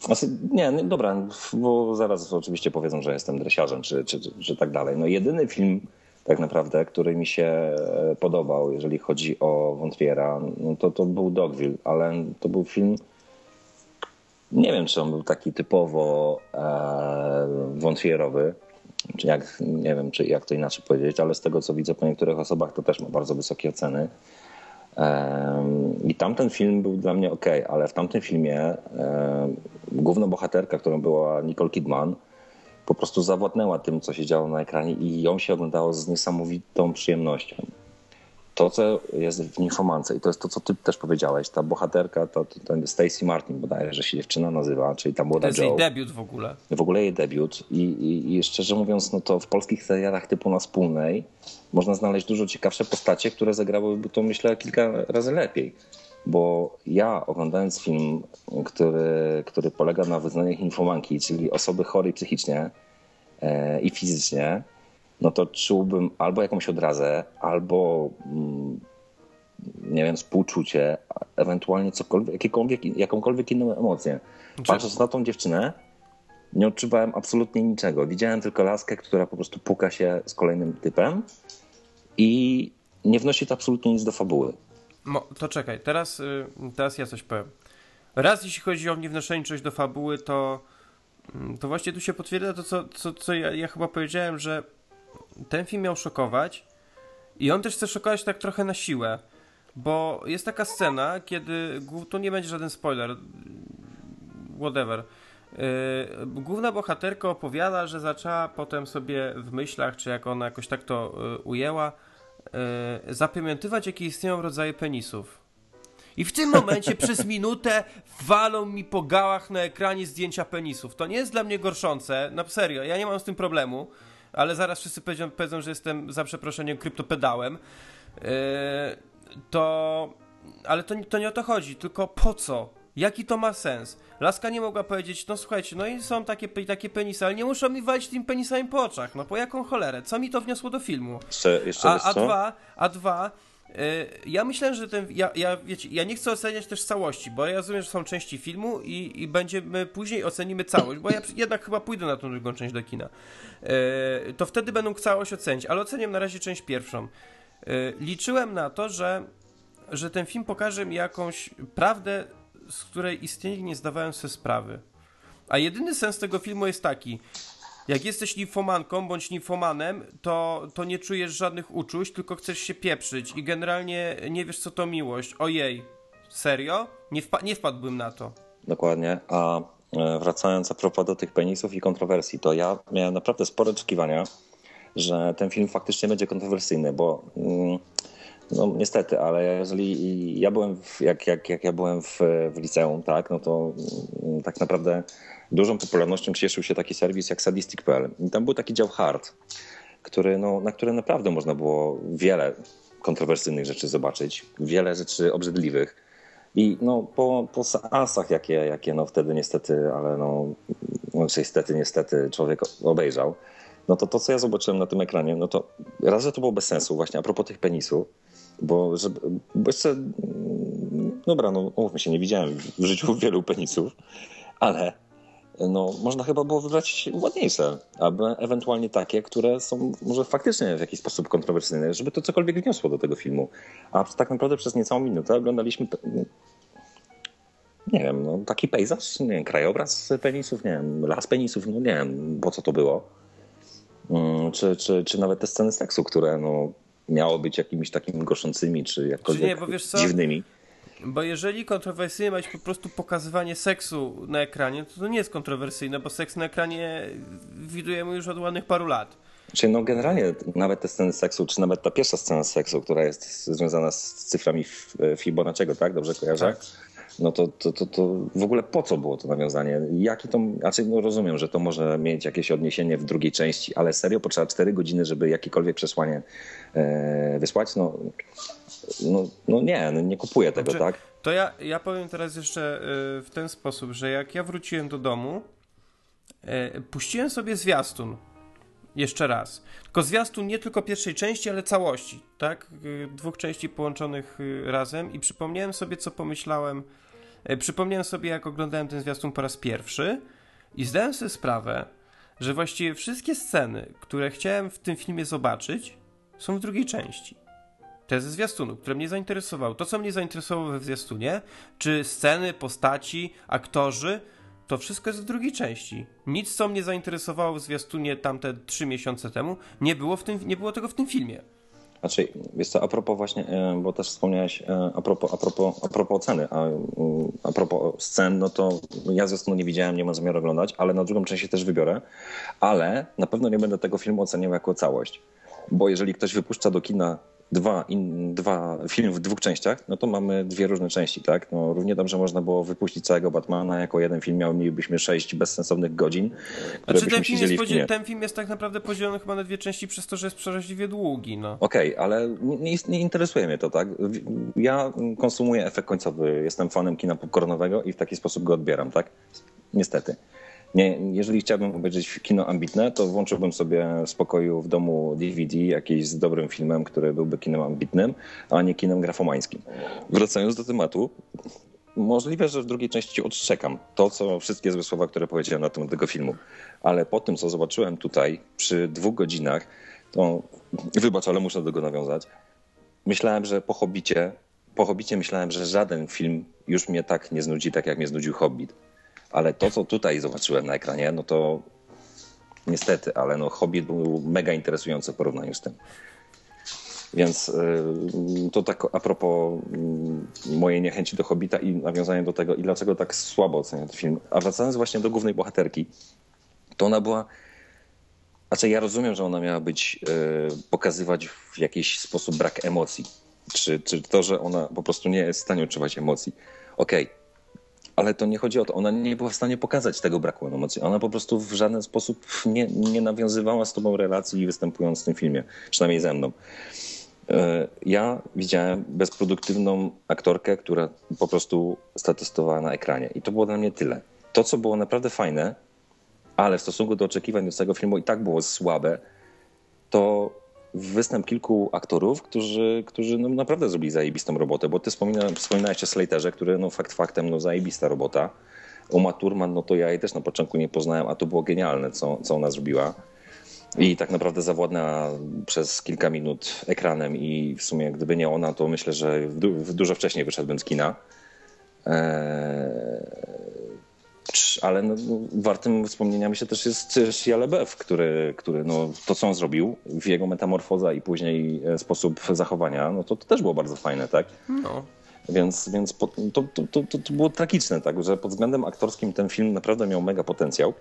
znaczy, nie, nie, dobra, bo zaraz oczywiście powiedzą, że jestem dresiarzem, czy, czy, czy, czy tak dalej. No jedyny film tak naprawdę, który mi się e, podobał, jeżeli chodzi o Wątpiera, no to, to był Dogville, ale to był film, nie wiem, czy on był taki typowo e, wątpierowy, czy jak, nie wiem, czy jak to inaczej powiedzieć, ale z tego, co widzę po niektórych osobach, to też ma bardzo wysokie oceny. I tamten film był dla mnie ok, ale w tamtym filmie główna bohaterka, którą była Nicole Kidman, po prostu zawładnęła tym, co się działo na ekranie i ją się oglądało z niesamowitą przyjemnością. To, co jest w Ninfomance i to jest to, co ty też powiedziałeś, ta bohaterka, to, to, to Stacy Martin bodajże, że się dziewczyna nazywa, czyli ta młoda To jest Joe. jej debiut w ogóle. W ogóle jej debiut I, i, i szczerze mówiąc, no to w polskich serialach typu na wspólnej można znaleźć dużo ciekawsze postacie, które zagrałyby to myślę kilka razy lepiej bo ja oglądając film, który, który polega na wyznaniach infomanki, czyli osoby chorej psychicznie e, i fizycznie, no to czułbym albo jakąś odrazę, albo mm, nie wiem, współczucie, ewentualnie cokolwiek, jakiekolwiek, jakąkolwiek inną emocję. Czy... Patrząc na tą dziewczynę, nie odczuwałem absolutnie niczego. Widziałem tylko laskę, która po prostu puka się z kolejnym typem i nie wnosi to absolutnie nic do fabuły. Mo, to czekaj, teraz, y, teraz ja coś powiem. Raz jeśli chodzi o niewnoszenie do fabuły, to, mm, to właśnie tu się potwierdza to, co, co, co ja, ja chyba powiedziałem, że ten film miał szokować i on też chce szokować tak trochę na siłę, bo jest taka scena, kiedy, to nie będzie żaden spoiler, whatever, Yy, główna bohaterka opowiada, że zaczęła potem sobie w myślach, czy jak ona jakoś tak to yy, ujęła, zapamiętywać, jakie istnieją rodzaje penisów. I w tym momencie przez (laughs) minutę walą mi po gałach na ekranie zdjęcia penisów. To nie jest dla mnie gorszące, na serio, ja nie mam z tym problemu, ale zaraz wszyscy powiedzą, powiedzą że jestem za przeproszeniem kryptopedałem. Yy, to. Ale to, to nie o to chodzi, tylko po co? Jaki to ma sens? Laska nie mogła powiedzieć, no słuchajcie, no i są takie, takie penisy, ale nie muszą mi walić tym penisami po oczach. No po jaką cholerę? Co mi to wniosło do filmu? Jeszcze, jeszcze a, a dwa, a dwa, yy, ja myślę, że ten, ja, ja, wiecie, ja nie chcę oceniać też całości, bo ja rozumiem, że są części filmu i, i będziemy, później ocenimy całość, bo ja jednak chyba pójdę na tą drugą część do kina. Yy, to wtedy będą całość ocenić, ale oceniam na razie część pierwszą. Yy, liczyłem na to, że, że ten film pokaże mi jakąś prawdę z której istnienie nie zdawałem sobie sprawy. A jedyny sens tego filmu jest taki. jak jesteś nimfomanką bądź nimfomanem, to, to nie czujesz żadnych uczuć, tylko chcesz się pieprzyć i generalnie nie wiesz, co to miłość. Ojej, serio? Nie, wpa nie wpadłbym na to. Dokładnie. A e, wracając a propos do tych penisów i kontrowersji, to ja miałem naprawdę spore oczekiwania, że ten film faktycznie będzie kontrowersyjny, bo mm, no niestety, ale jeżeli ja byłem, w, jak, jak, jak ja byłem w, w liceum, tak, no to mm, tak naprawdę dużą popularnością cieszył się taki serwis jak sadistic.pl. I tam był taki dział hard, który, no, na który naprawdę można było wiele kontrowersyjnych rzeczy zobaczyć, wiele rzeczy obrzydliwych. I no, po, po seansach, jakie, jakie no wtedy niestety, ale no, no niestety, niestety człowiek obejrzał, no to to, co ja zobaczyłem na tym ekranie, no to raz, że to było bez sensu właśnie a propos tych penisów, bo, żeby, bo jeszcze, mm, dobra, no umówmy się, nie widziałem w życiu (laughs) wielu penisów, ale no, można chyba było wybrać ładniejsze, albo ewentualnie takie, które są może faktycznie w jakiś sposób kontrowersyjne, żeby to cokolwiek wniosło do tego filmu. A tak naprawdę przez niecałą minutę oglądaliśmy nie wiem, no, taki pejzaż, nie wiem, krajobraz penisów, nie wiem, las penisów, no nie wiem, po co to było. Mm, czy, czy, czy nawet te sceny seksu, które no, miało być jakimiś takimi goszącymi, czy jakkolwiek nie, dziwnymi. Bo jeżeli kontrowersyjne ma być po prostu pokazywanie seksu na ekranie, to to nie jest kontrowersyjne, bo seks na ekranie widujemy już od ładnych paru lat. Czyli no generalnie nawet te sceny seksu, czy nawet ta pierwsza scena seksu, która jest związana z cyframi Fibonacciego, tak? Dobrze kojarzę? Tak. No to, to, to, to w ogóle po co było to nawiązanie? Jaki to, znaczy no rozumiem, że to może mieć jakieś odniesienie w drugiej części, ale serio potrzeba 4 godziny, żeby jakiekolwiek przesłanie e, wysłać? No, no, no nie, no nie kupuję tego, znaczy, tak? To ja, ja powiem teraz jeszcze e, w ten sposób, że jak ja wróciłem do domu, e, puściłem sobie zwiastun. Jeszcze raz. Tylko zwiastun nie tylko pierwszej części, ale całości, tak? E, dwóch części połączonych razem i przypomniałem sobie, co pomyślałem. Przypomniałem sobie, jak oglądałem ten zwiastun po raz pierwszy i zdałem sobie sprawę, że właściwie wszystkie sceny, które chciałem w tym filmie zobaczyć, są w drugiej części te ze zwiastunu, które mnie zainteresowały. To, co mnie zainteresowało we zwiastunie, czy sceny, postaci, aktorzy, to wszystko jest w drugiej części. Nic, co mnie zainteresowało w zwiastunie tamte trzy miesiące temu, nie było, w tym, nie było tego w tym filmie. Znaczy, wiesz co, a propos właśnie, e, bo też wspomniałeś e, a propos, a propos, a propos oceny, a, a propos scen, no to ja zresztą nie widziałem, nie mam zamiaru oglądać, ale na drugą część się też wybiorę, ale na pewno nie będę tego filmu oceniał jako całość. Bo jeżeli ktoś wypuszcza do kina dwa, in, dwa filmy w dwóch częściach, no to mamy dwie różne części, tak? No, równie dobrze można było wypuścić całego Batmana jako jeden film, miał, mielibyśmy sześć bezsensownych godzin, które znaczy, ten, film jest ten film jest tak naprawdę podzielony chyba na dwie części przez to, że jest przeraźliwie długi, no. Okej, okay, ale nie, nie interesuje mnie to, tak? Ja konsumuję efekt końcowy, jestem fanem kina popcornowego i w taki sposób go odbieram, tak? Niestety. Nie, jeżeli chciałbym obejrzeć kino ambitne, to włączyłbym sobie w spokoju w domu DVD jakieś z dobrym filmem, który byłby kinem ambitnym, a nie kinem grafomańskim. Wracając do tematu, możliwe, że w drugiej części odczekam to, co wszystkie złe słowa, które powiedziałem na temat tego filmu. Ale po tym, co zobaczyłem tutaj przy dwóch godzinach, to wybacz, ale muszę do tego nawiązać. Myślałem, że po Hobbicie, po Hobbicie myślałem, że żaden film już mnie tak nie znudzi, tak jak mnie znudził Hobbit ale to, co tutaj zobaczyłem na ekranie, no to niestety, ale no Hobbit był mega interesujący w porównaniu z tym. Więc y, to tak a propos y, mojej niechęci do Hobbita i nawiązania do tego, i dlaczego tak słabo oceniam ten film. A wracając właśnie do głównej bohaterki, to ona była. Znaczy, ja rozumiem, że ona miała być, y, pokazywać w jakiś sposób brak emocji. Czy, czy to, że ona po prostu nie jest w stanie odczuwać emocji. Okej, okay ale to nie chodzi o to. Ona nie była w stanie pokazać tego braku emocji. Ona po prostu w żaden sposób nie, nie nawiązywała z tobą relacji występując w tym filmie, przynajmniej ze mną. E, ja widziałem bezproduktywną aktorkę, która po prostu statystowała na ekranie. I to było dla mnie tyle. To, co było naprawdę fajne, ale w stosunku do oczekiwań do tego filmu i tak było słabe, to występ kilku aktorów, którzy, którzy no naprawdę zrobili zajebistą robotę, bo ty wspomina, wspominałeś o Slaterze, który no fakt faktem no zajebista robota. Uma Thurman, no to ja jej też na początku nie poznałem, a to było genialne, co, co ona zrobiła. I tak naprawdę zawładnęła przez kilka minut ekranem i w sumie gdyby nie ona, to myślę, że dużo wcześniej wyszedłbym z kina. Eee, ale no, wartym wspomnienia myślę też jest Shia który, który no, to, co on zrobił, w jego metamorfoza i później e, sposób zachowania, no to, to też było bardzo fajne, tak? No. Więc, więc to, to, to, to, było tragiczne, tak, że pod względem aktorskim ten film naprawdę miał mega potencjał.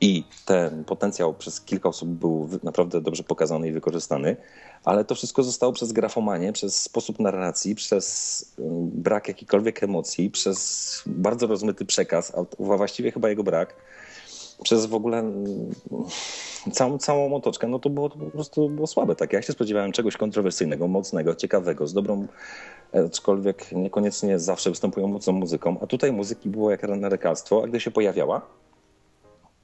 I ten potencjał przez kilka osób był naprawdę dobrze pokazany i wykorzystany, ale to wszystko zostało przez grafomanię, przez sposób narracji, przez y, brak jakichkolwiek emocji, przez bardzo rozmyty przekaz, a właściwie chyba jego brak, przez w ogóle mm, całą, całą otoczkę, no to było to po prostu było słabe. Tak, ja się spodziewałem czegoś kontrowersyjnego, mocnego, ciekawego, z dobrą, aczkolwiek niekoniecznie zawsze występującą muzyką, a tutaj muzyki było jak na lekarstwo, a gdy się pojawiała,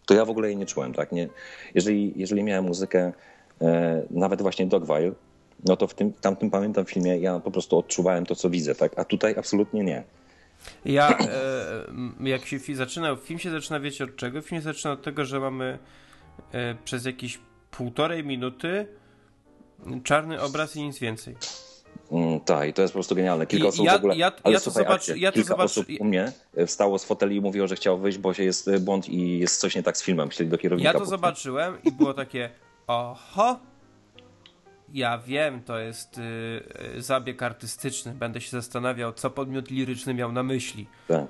to ja w ogóle jej nie czułem. Tak? Nie, jeżeli, jeżeli miałem muzykę, e, nawet właśnie Dogville, no to w tym tamtym pamiętam filmie ja po prostu odczuwałem to, co widzę, tak? a tutaj absolutnie nie. Ja, e, jak się zaczyna, film się zaczyna, wiecie od czego? Film się zaczyna od tego, że mamy e, przez jakieś półtorej minuty czarny obraz i nic więcej. Mm, tak, i to jest po prostu genialne. Kilka I osób ja, w ogóle. Ja, ale ja słuchaj, zobacz, ja kilka zobacz... osób u mnie wstało z foteli i mówiło, że chciało wyjść, bo się jest e, błąd i jest coś nie tak z filmem. Chcieli do kierownika. Ja to zobaczyłem i było takie, oho, ja wiem, to jest y, zabieg artystyczny. Będę się zastanawiał, co podmiot liryczny miał na myśli. Tak.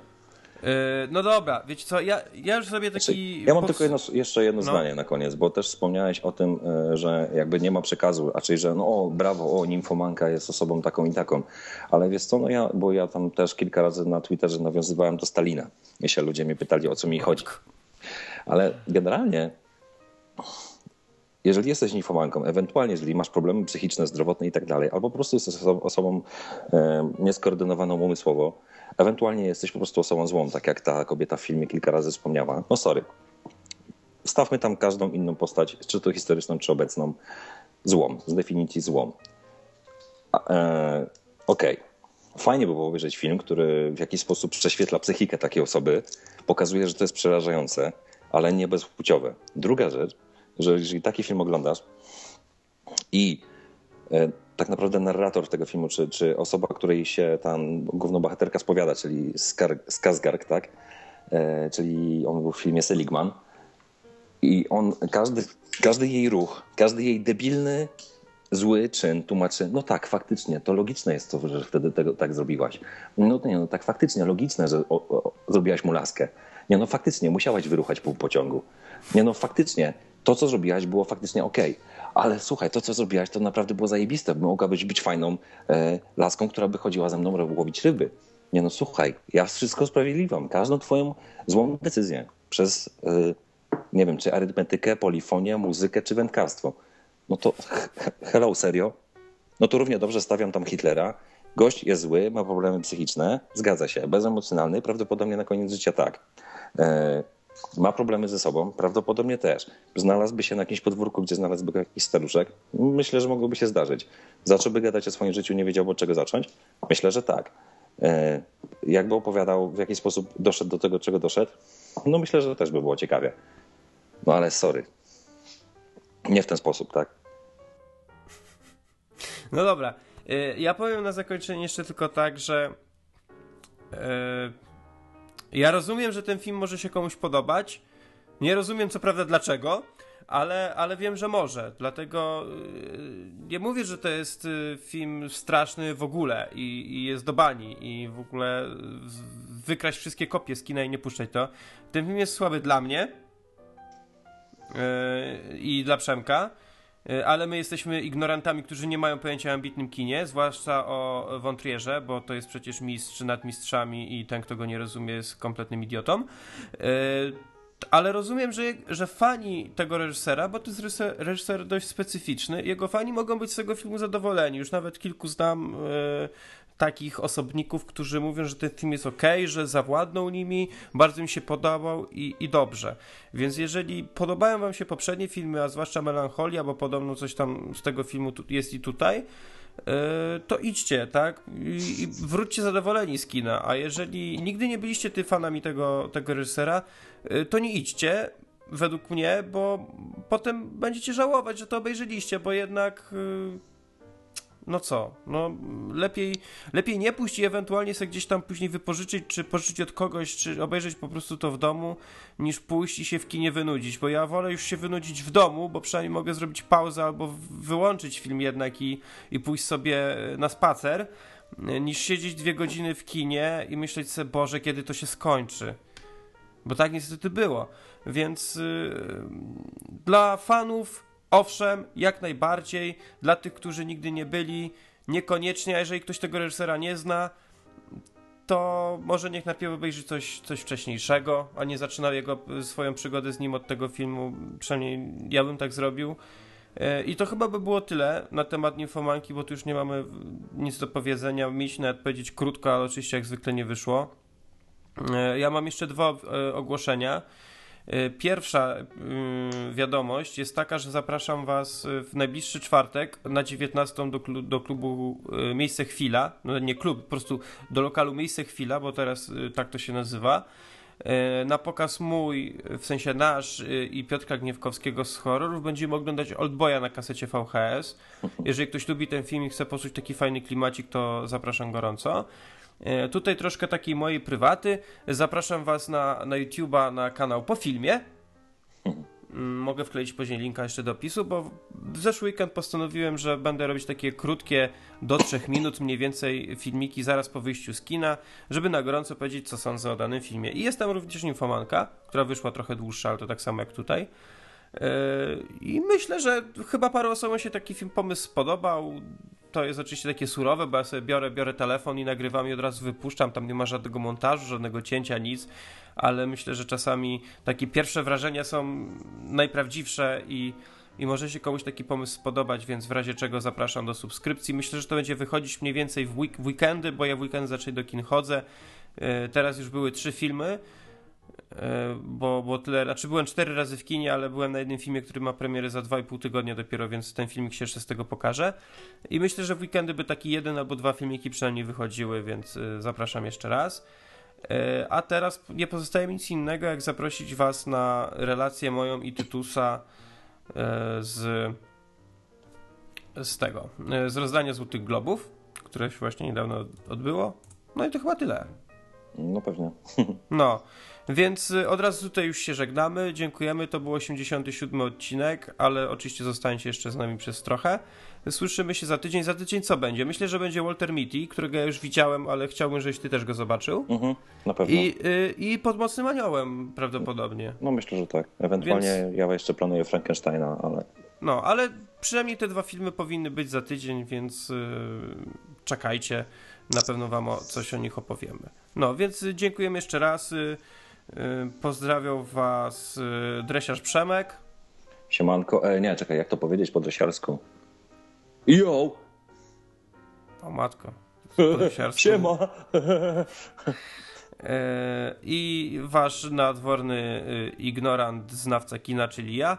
E, no dobra, wiecie co, ja, ja już sobie taki... Znaczy, ja mam tylko jedno, jeszcze jedno no. zdanie na koniec, bo też wspomniałeś o tym, e, że jakby nie ma przekazu, raczej, że no o, brawo, o, nimfomanka jest osobą taką i taką, ale wiesz co, no ja, bo ja tam też kilka razy na Twitterze nawiązywałem do Stalina, jeśli ludzie mnie pytali, o co mi chodzi. Ale generalnie jeżeli jesteś nimfomanką, ewentualnie jeżeli masz problemy psychiczne, zdrowotne i tak dalej, albo po prostu jesteś osobą e, nieskoordynowaną umysłowo, Ewentualnie jesteś po prostu osobą złą, tak jak ta kobieta w filmie kilka razy wspomniała. No sorry. Stawmy tam każdą inną postać, czy to historyczną, czy obecną, złą, z definicji złą. E, Okej. Okay. Fajnie by było obejrzeć film, który w jakiś sposób prześwietla psychikę takiej osoby, pokazuje, że to jest przerażające, ale nie bezpłciowe. Druga rzecz, że jeżeli taki film oglądasz i e, tak naprawdę narrator tego filmu, czy, czy osoba, której się tam główna bohaterka spowiada, czyli Skarsgård, tak? E, czyli on był w filmie Seligman. I on, każdy, każdy jej ruch, każdy jej debilny, zły czyn tłumaczy, no tak, faktycznie, to logiczne jest to, że wtedy tego tak zrobiłaś. No nie, no tak faktycznie, logiczne, że o, o, zrobiłaś mu laskę. Nie no faktycznie, musiałaś wyruchać pół pociągu. Nie no faktycznie, to co zrobiłaś było faktycznie. Okay ale słuchaj, to co zrobiłaś to naprawdę było zajebiste. Mogłabyś być fajną e, laską, która by chodziła ze mną łowić ryby. Nie no słuchaj, ja wszystko usprawiedliwiam. Każdą twoją złą decyzję przez, e, nie wiem, czy arytmetykę, polifonię, muzykę, czy wędkarstwo. No to (laughs) hello, serio? No to równie dobrze stawiam tam Hitlera. Gość jest zły, ma problemy psychiczne, zgadza się, bezemocjonalny, prawdopodobnie na koniec życia tak. E, ma problemy ze sobą, prawdopodobnie też. Znalazłby się na jakimś podwórku, gdzie znalazłby jakiś staruszek. Myślę, że mogłoby się zdarzyć. Zacząłby gadać o swoim życiu, nie wiedział od czego zacząć? Myślę, że tak. E, jakby opowiadał, w jaki sposób doszedł do tego, czego doszedł? No myślę, że też by było ciekawie. No ale sorry. Nie w ten sposób, tak? No dobra. E, ja powiem na zakończenie jeszcze tylko tak, że e, ja rozumiem, że ten film może się komuś podobać. Nie rozumiem co prawda dlaczego, ale, ale wiem, że może. Dlatego yy, nie mówię, że to jest yy, film straszny w ogóle i, i jest do bani i w ogóle wykraść wszystkie kopie z kina i nie puszczać to. Ten film jest słaby dla mnie yy, i dla Przemka. E, ale my jesteśmy ignorantami, którzy nie mają pojęcia o ambitnym kinie, zwłaszcza o Wątrierze, bo to jest przecież mistrz nad mistrzami i ten, kto go nie rozumie, jest kompletnym idiotą. E, ale rozumiem, że, że fani tego reżysera, bo to jest reżyser, reżyser dość specyficzny, jego fani mogą być z tego filmu zadowoleni. Już nawet kilku znam e, takich osobników, którzy mówią, że ten film jest ok, że zawładnął nimi, bardzo mi się podobał i, i dobrze. Więc jeżeli podobają wam się poprzednie filmy, a zwłaszcza Melancholia, bo podobno coś tam z tego filmu jest i tutaj, yy, to idźcie, tak? I, I, wróćcie zadowoleni z kina. A jeżeli nigdy nie byliście ty fanami tego, tego reżysera, yy, to nie idźcie, według mnie, bo potem będziecie żałować, że to obejrzeliście, bo jednak... Yy, no co, no lepiej, lepiej nie pójść i ewentualnie sobie gdzieś tam później wypożyczyć, czy pożyczyć od kogoś, czy obejrzeć po prostu to w domu, niż pójść i się w kinie wynudzić, bo ja wolę już się wynudzić w domu, bo przynajmniej mogę zrobić pauzę albo wyłączyć film jednak i, i pójść sobie na spacer, niż siedzieć dwie godziny w kinie i myśleć sobie, Boże, kiedy to się skończy. Bo tak niestety było. Więc yy, dla fanów, owszem, jak najbardziej. Dla tych, którzy nigdy nie byli, niekoniecznie. A jeżeli ktoś tego reżysera nie zna, to może niech najpierw obejrzy coś, coś wcześniejszego, a nie zaczynał jego, swoją przygodę z nim od tego filmu. Przynajmniej ja bym tak zrobił. I to chyba by było tyle na temat Ninfomanki, bo tu już nie mamy nic do powiedzenia. Mieliśmy nawet powiedzieć krótko, ale oczywiście jak zwykle nie wyszło. Ja mam jeszcze dwa ogłoszenia. Pierwsza wiadomość jest taka, że zapraszam Was w najbliższy czwartek na 19 do, klu do klubu Miejsce Chwila. No nie klub, po prostu do lokalu Miejsce Chwila, bo teraz tak to się nazywa. Na pokaz mój, w sensie nasz i Piotra Gniewkowskiego z horrorów będziemy oglądać Oldboya na kasecie VHS. (laughs) Jeżeli ktoś lubi ten film i chce poczuć taki fajny klimacik, to zapraszam gorąco. Tutaj troszkę takiej mojej prywaty. Zapraszam Was na, na YouTube'a na kanał po filmie. Mogę wkleić później linka jeszcze do opisu, bo w zeszły weekend postanowiłem, że będę robić takie krótkie, do 3 minut mniej więcej filmiki zaraz po wyjściu z kina, żeby na gorąco powiedzieć, co sądzę o danym filmie. I jest tam również infomanka, która wyszła trochę dłuższa, ale to tak samo jak tutaj. I myślę, że chyba paru osobom się taki film pomysł spodobał to jest oczywiście takie surowe, bo ja sobie biorę, biorę telefon i nagrywam i od razu wypuszczam, tam nie ma żadnego montażu, żadnego cięcia, nic, ale myślę, że czasami takie pierwsze wrażenia są najprawdziwsze i, i może się komuś taki pomysł spodobać, więc w razie czego zapraszam do subskrypcji. Myślę, że to będzie wychodzić mniej więcej w, week weekendy, bo ja w weekend zaczęli do kin chodzę. Teraz już były trzy filmy bo, bo tyle, znaczy byłem cztery razy w kinie, ale byłem na jednym filmie, który ma premierę za 2,5 tygodnia dopiero, więc ten filmik się jeszcze z tego pokaże. I myślę, że w weekendy by taki jeden albo dwa filmiki przynajmniej wychodziły, więc zapraszam jeszcze raz. A teraz nie pozostaje mi nic innego, jak zaprosić Was na relację moją i Tytusa z, z tego, z rozdania Złotych Globów, które się właśnie niedawno odbyło. No i to chyba tyle. No pewnie. No. Więc od razu tutaj już się żegnamy. Dziękujemy. To był 87 odcinek, ale oczywiście zostańcie jeszcze z nami przez trochę. Słyszymy się za tydzień. Za tydzień co będzie? Myślę, że będzie Walter Mitty, którego ja już widziałem, ale chciałbym, żebyś ty też go zobaczył. Mhm, na pewno. I, y, I pod Mocnym Aniołem prawdopodobnie. No myślę, że tak. Ewentualnie Więc... ja jeszcze planuję Frankensteina, ale... No, ale przynajmniej te dwa filmy powinny być za tydzień, więc yy, czekajcie. Na pewno wam o, coś o nich opowiemy. No, więc dziękujemy jeszcze raz. Pozdrawiał was dresiarz Przemek. Siemanko. E, nie, czekaj, jak to powiedzieć po dresiarsku? Yo! O matko. (laughs) Siema! I wasz nadworny ignorant, znawca kina, czyli ja.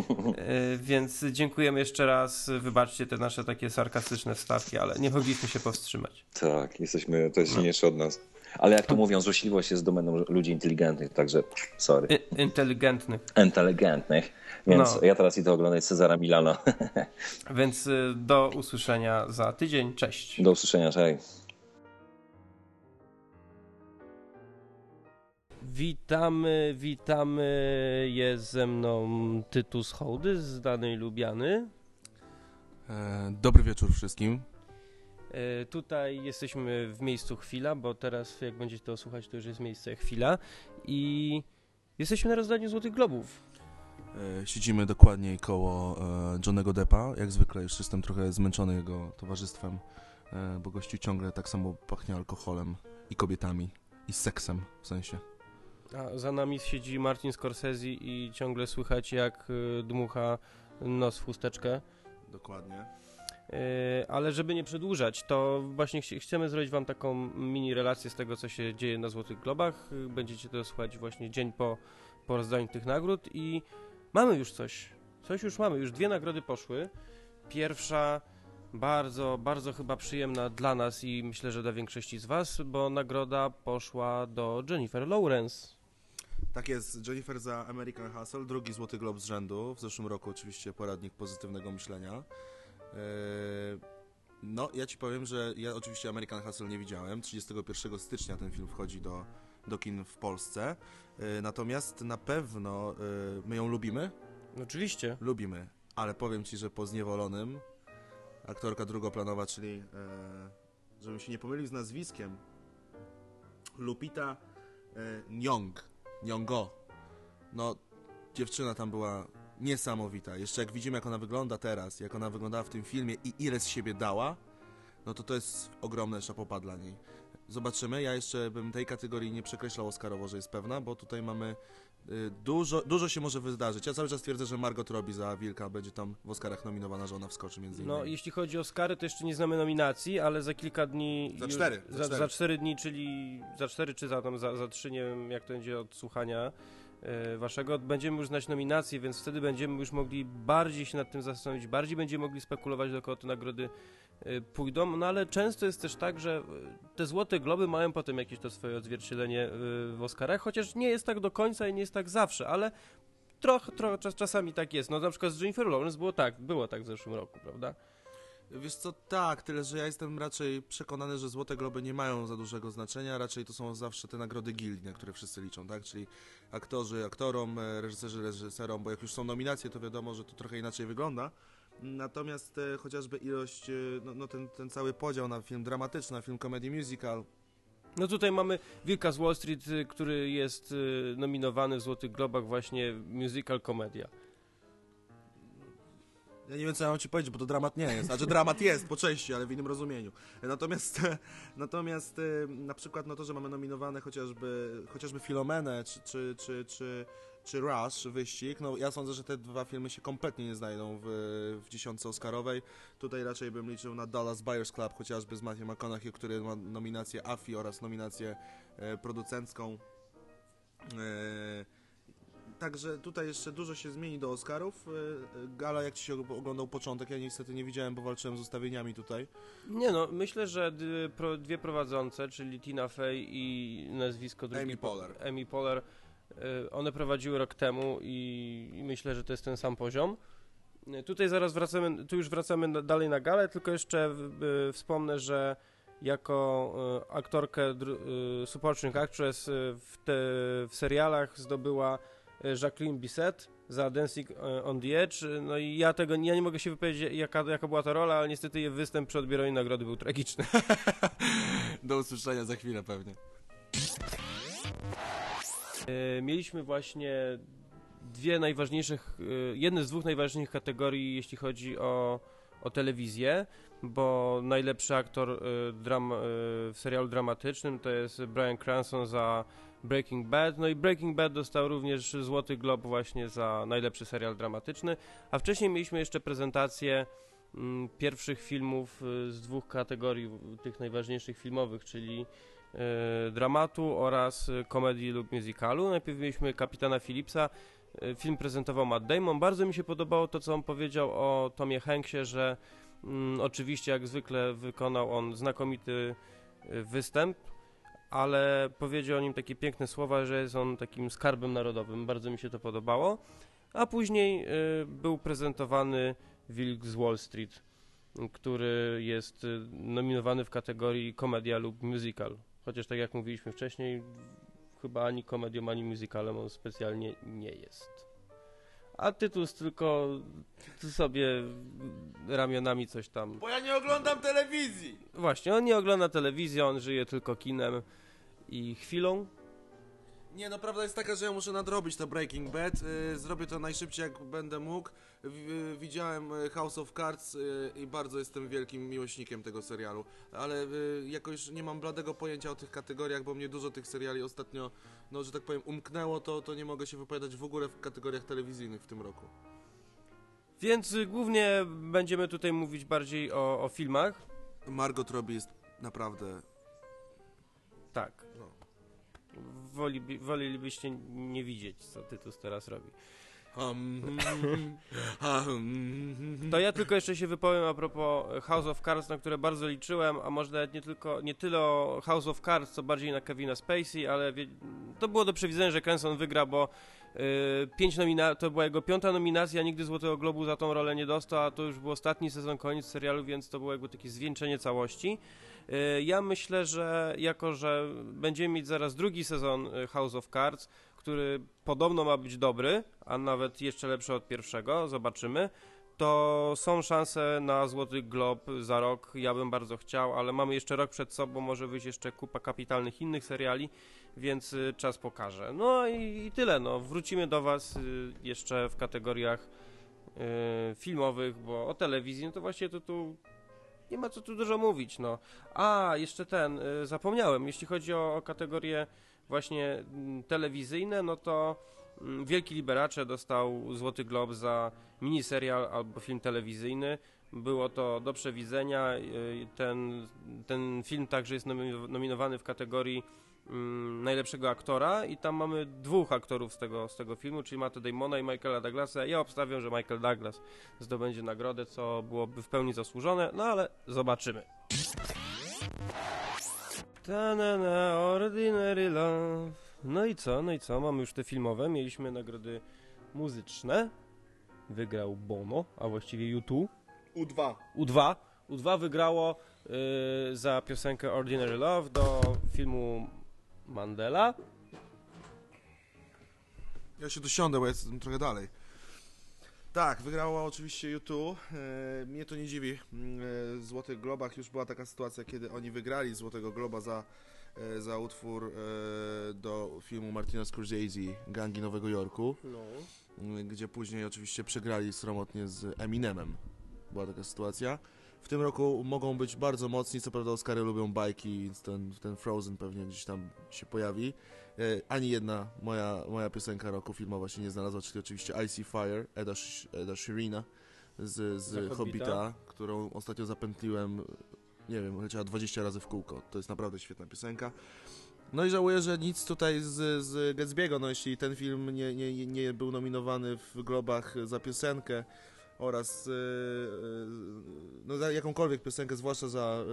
(laughs) Więc dziękujemy jeszcze raz. Wybaczcie te nasze takie sarkastyczne wstawki, ale nie mogliśmy się powstrzymać. Tak, jesteśmy, to jest silniejsze od nas. Ale jak to mówią, złośliwość jest domeną ludzi inteligentnych, także sorry. I, inteligentnych. Inteligentnych. Więc no. ja teraz idę oglądać Cezara Milana. (laughs) Więc do usłyszenia za tydzień. Cześć. Do usłyszenia, cześć. Witamy, witamy. Jest ze mną Tytus Hołdy, zdany Lubiany. E, dobry wieczór wszystkim. E, tutaj jesteśmy w miejscu chwila, bo teraz jak będziecie to słuchać, to już jest miejsce chwila i jesteśmy na rozdaniu Złotych Globów. E, siedzimy dokładniej koło e, Johnego Deppa. Jak zwykle już jestem trochę zmęczony jego towarzystwem, bo gościu ciągle tak samo pachnie alkoholem i kobietami i seksem w sensie. A za nami siedzi Martin Scorsese i ciągle słychać jak dmucha nos w chusteczkę. Dokładnie. E, ale żeby nie przedłużać, to właśnie ch chcemy zrobić Wam taką mini relację z tego, co się dzieje na Złotych Globach. Będziecie to słuchać właśnie dzień po, po rozdaniu tych nagród i mamy już coś. Coś już mamy, już dwie nagrody poszły. Pierwsza bardzo, bardzo chyba przyjemna dla nas i myślę, że dla większości z Was, bo nagroda poszła do Jennifer Lawrence. Tak jest, Jennifer za American Hustle, drugi Złoty Glob z rzędu, w zeszłym roku oczywiście poradnik pozytywnego myślenia. E, No, ja ci powiem, że ja oczywiście American Hustle nie widziałem. 31 stycznia ten film wchodzi do, do kin w Polsce. Y, Natomiast na pewno y, my ją lubimy. Oczywiście. Lubimy, ale powiem ci, że po zniewolonym aktorka drugoplanowa, czyli żebym się nie pomylił z nazwiskiem, Lupita Nyong, Nyong'o. No, dziewczyna tam była niesamowita. Jeszcze jak widzimy, jak ona wygląda teraz, jak ona wyglądała w tym filmie i ile z siebie dała, no to to jest ogromne szapopa dla niej. Zobaczymy. Ja jeszcze bym tej kategorii nie przekreślał Oscarowo, że jest pewna, bo tutaj mamy y, dużo, dużo się może wydarzyć. Ja cały czas twierdzę, że Margot Robbie za Wilka będzie tam w Oscarach nominowana, że ona wskoczy między innymi. No, jeśli chodzi o Oscary, to jeszcze nie znamy nominacji, ale za kilka dni... Za cztery, za Za, cztery. za cztery dni, czyli za cztery czy za, tam, za, za trzy, nie wiem jak to będzie od słuchania waszego, będziemy już znać nominacje, więc wtedy będziemy już mogli bardziej się nad tym zastanowić, bardziej będziemy mogli spekulować, do kogo te nagrody e, pójdą, no ale często jest też tak, że e, te Złote Globy mają potem jakieś to swoje odzwierciedlenie e, w Oscarach, chociaż nie jest tak do końca i nie jest tak zawsze, ale trochę, trochę czas, czasami tak jest. No na przykład z Jennifer Lawrence było tak, było tak w zeszłym roku, prawda? Wiesz co, tak, tyle, że ja jestem raczej przekonany, że Złote Globy nie mają za dużego znaczenia, raczej to są zawsze te nagrody gildii, na które wszyscy liczą, tak? Czyli aktorzy aktorom, e, reżyserzy reżyserom, bo jak już są nominacje, to wiadomo, że to trochę inaczej wygląda. Natomiast e, chociażby ilość, e, no, no ten, ten cały podział na film dramatyczny, na film comedy musical, No tutaj mamy Wilka z Wall Street, który jest y, nominowany w Złotych Globach właśnie musical komedia. Ja nie wiem, co ja mam ci powiedzieć, bo to dramat nie jest. Znaczy, dramat jest po części, ale w innym rozumieniu. Natomiast, (laughs) natomiast na przykład no to, że mamy nominowane chociażby, chociażby Filomenę czy, czy, czy, czy, czy Rush, Wyścig, no ja sądzę, że te dwa filmy się kompletnie nie znajdą w, w dziesiątce Oscarowej. Tutaj raczej bym liczył na Dallas Buyers Club, chociażby z Matthew McConaughey, który ma nominację AFI oraz nominację e, producencką. E, Także tutaj jeszcze dużo się zmieni do Oscarów. E, Gala, jak ci się oglądał początek? Ja niestety nie widziałem, bo walczyłem z ustawieniami tutaj. Nie no, myślę, że dwie prowadzące, czyli Tina Fey i nazwisko drugie... Amy Poehler. Amy Poehler, y, one prowadziły rok temu i, i myślę, że to jest ten sam poziom. Tutaj zaraz wracamy, tu już wracamy dalej na galę, tylko jeszcze wspomnę, że jako aktorkę supporting actress w, te, w serialach zdobyła Jacqueline Bisset za Dancing on the Edge. No i ja tego ja nie mogę się wypowiedzieć, jaka, jaka była to rola, ale niestety jej występ przy odbieraniu nagrody był tragiczny. (laughs) Do usłyszenia za chwilę pewnie. E, Mieliśmy właśnie dwie najważniejszych, e, jedne z dwóch najważniejszych kategorii, jeśli chodzi o, o telewizję, bo najlepszy aktor e, dram, w serialu dramatycznym to jest Brian Cranston za Breaking Bad, no i Breaking Bad dostał również Złoty Glob właśnie za najlepszy serial dramatyczny, a wcześniej mieliśmy jeszcze prezentację mm, pierwszych filmów e, z dwóch kategorii, tych najważniejszych filmowych, czyli e, dramatu oraz e, komedii lub musicalu. Najpierw mieliśmy Kapitana Phillipsa. E, Film prezentował Matt Damon. Bardzo mi się podobało to, co on powiedział o Tomie Hanksie, że mm, oczywiście jak zwykle wykonał on znakomity występ, ale powiedział o nim takie piękne słowa, że jest on takim skarbem narodowym. Bardzo mi się to podobało. A później e, był prezentowany Wilk z Wall Street, który jest e, nominowany w kategorii komedia lub musical. Chociaż tak jak mówiliśmy wcześniej, chyba ani komedią, ani musicalem on specjalnie nie jest. A tytuł tylko sobie ramionami coś tam. Bo ja nie oglądam telewizji! Właśnie, on nie ogląda telewizji, on żyje tylko kinem i chwilą. Nie, no prawda jest taka, że ja muszę nadrobić to Breaking Bad. y, Zrobię to najszybciej jak będę mógł. Y, Widziałem y, House of Cards i bardzo jestem wielkim miłośnikiem tego serialu. Ale jakoś nie mam bladego pojęcia o tych kategoriach, bo mnie dużo tych seriali ostatnio, no że tak powiem, umknęło, to, to nie mogę się wypowiadać w ogóle w kategoriach telewizyjnych w tym roku. Więc głównie będziemy tutaj mówić bardziej o, o filmach. Margot Robbie jest naprawdę... Tak. Woli, wolelibyście nie widzieć, co Tytus teraz robi. (laughs) To ja tylko jeszcze się wypowiem a propos House of Cards, na które bardzo liczyłem, a może nawet nie tylko, nie tyle o House of Cards, co bardziej na Kevina Spacey, ale to było do przewidzenia, że Cranston wygra, bo yy, pięć nomina- to była jego piąta nominacja, nigdy Złotego Globu za tą rolę nie dostał, a to już był ostatni sezon, koniec serialu, więc to było jakby takie zwieńczenie całości. Yy, ja myślę, że jako, że będziemy mieć zaraz drugi sezon y, House of Cards, który podobno ma być dobry, a nawet jeszcze lepszy od pierwszego, zobaczymy, to są szanse na Złoty Glob za rok. Ja bym bardzo chciał, ale mamy jeszcze rok przed sobą, może wyjść jeszcze kupa kapitalnych innych seriali, więc y, czas pokaże. No i, tyle, no. Wrócimy do Was jeszcze w kategoriach filmowych, bo o telewizji, no to właśnie to tu nie ma co tu dużo mówić, no. A, jeszcze ten, y, zapomniałem, jeśli chodzi o, o kategorie właśnie mm, telewizyjne, no to mm, Wielki Liberacze dostał Złoty Glob za miniserial albo film telewizyjny. Było to do przewidzenia. y, Ten, ten film także jest nomi- nominowany w kategorii mm, najlepszego aktora i tam mamy dwóch aktorów z tego, z tego filmu, czyli Matta Damona i Michaela Douglasa. Ja obstawiam, że Michael Douglas zdobędzie nagrodę, co byłoby w pełni zasłużone, no ale zobaczymy. Ta-na-na, ordinary love. No i co, no i co, mamy już te filmowe, mieliśmy nagrody muzyczne. Wygrał Bono, a właściwie U2. U2. U2. U2 wygrało y, za piosenkę Ordinary Love do filmu Mandela. Ja się dosiądę, bo jestem trochę dalej. Tak, wygrała oczywiście YouTube. E, mnie to nie dziwi. E, W Złotych Globach już była taka sytuacja, kiedy oni wygrali Złotego Globa za, e, za utwór e, do filmu Martina Scorsese Gangi Nowego Jorku, No. gdzie później oczywiście przegrali sromotnie z Eminemem. Była taka sytuacja. W tym roku mogą być bardzo mocni, co prawda Oscary lubią bajki, więc ten, ten Frozen pewnie gdzieś tam się pojawi. E, ani jedna moja, moja piosenka roku filmowa się nie znalazła, czyli oczywiście I See Fire Eda, Eda Shirina z, z Hobbita. Hobbita, którą ostatnio zapętliłem, nie wiem, leciała 20 razy w kółko. To jest naprawdę świetna piosenka. No i żałuję, że nic tutaj z, z Gatsby'ego, no jeśli ten film nie, nie, nie był nominowany w Globach za piosenkę oraz e, e, no, za jakąkolwiek piosenkę, zwłaszcza za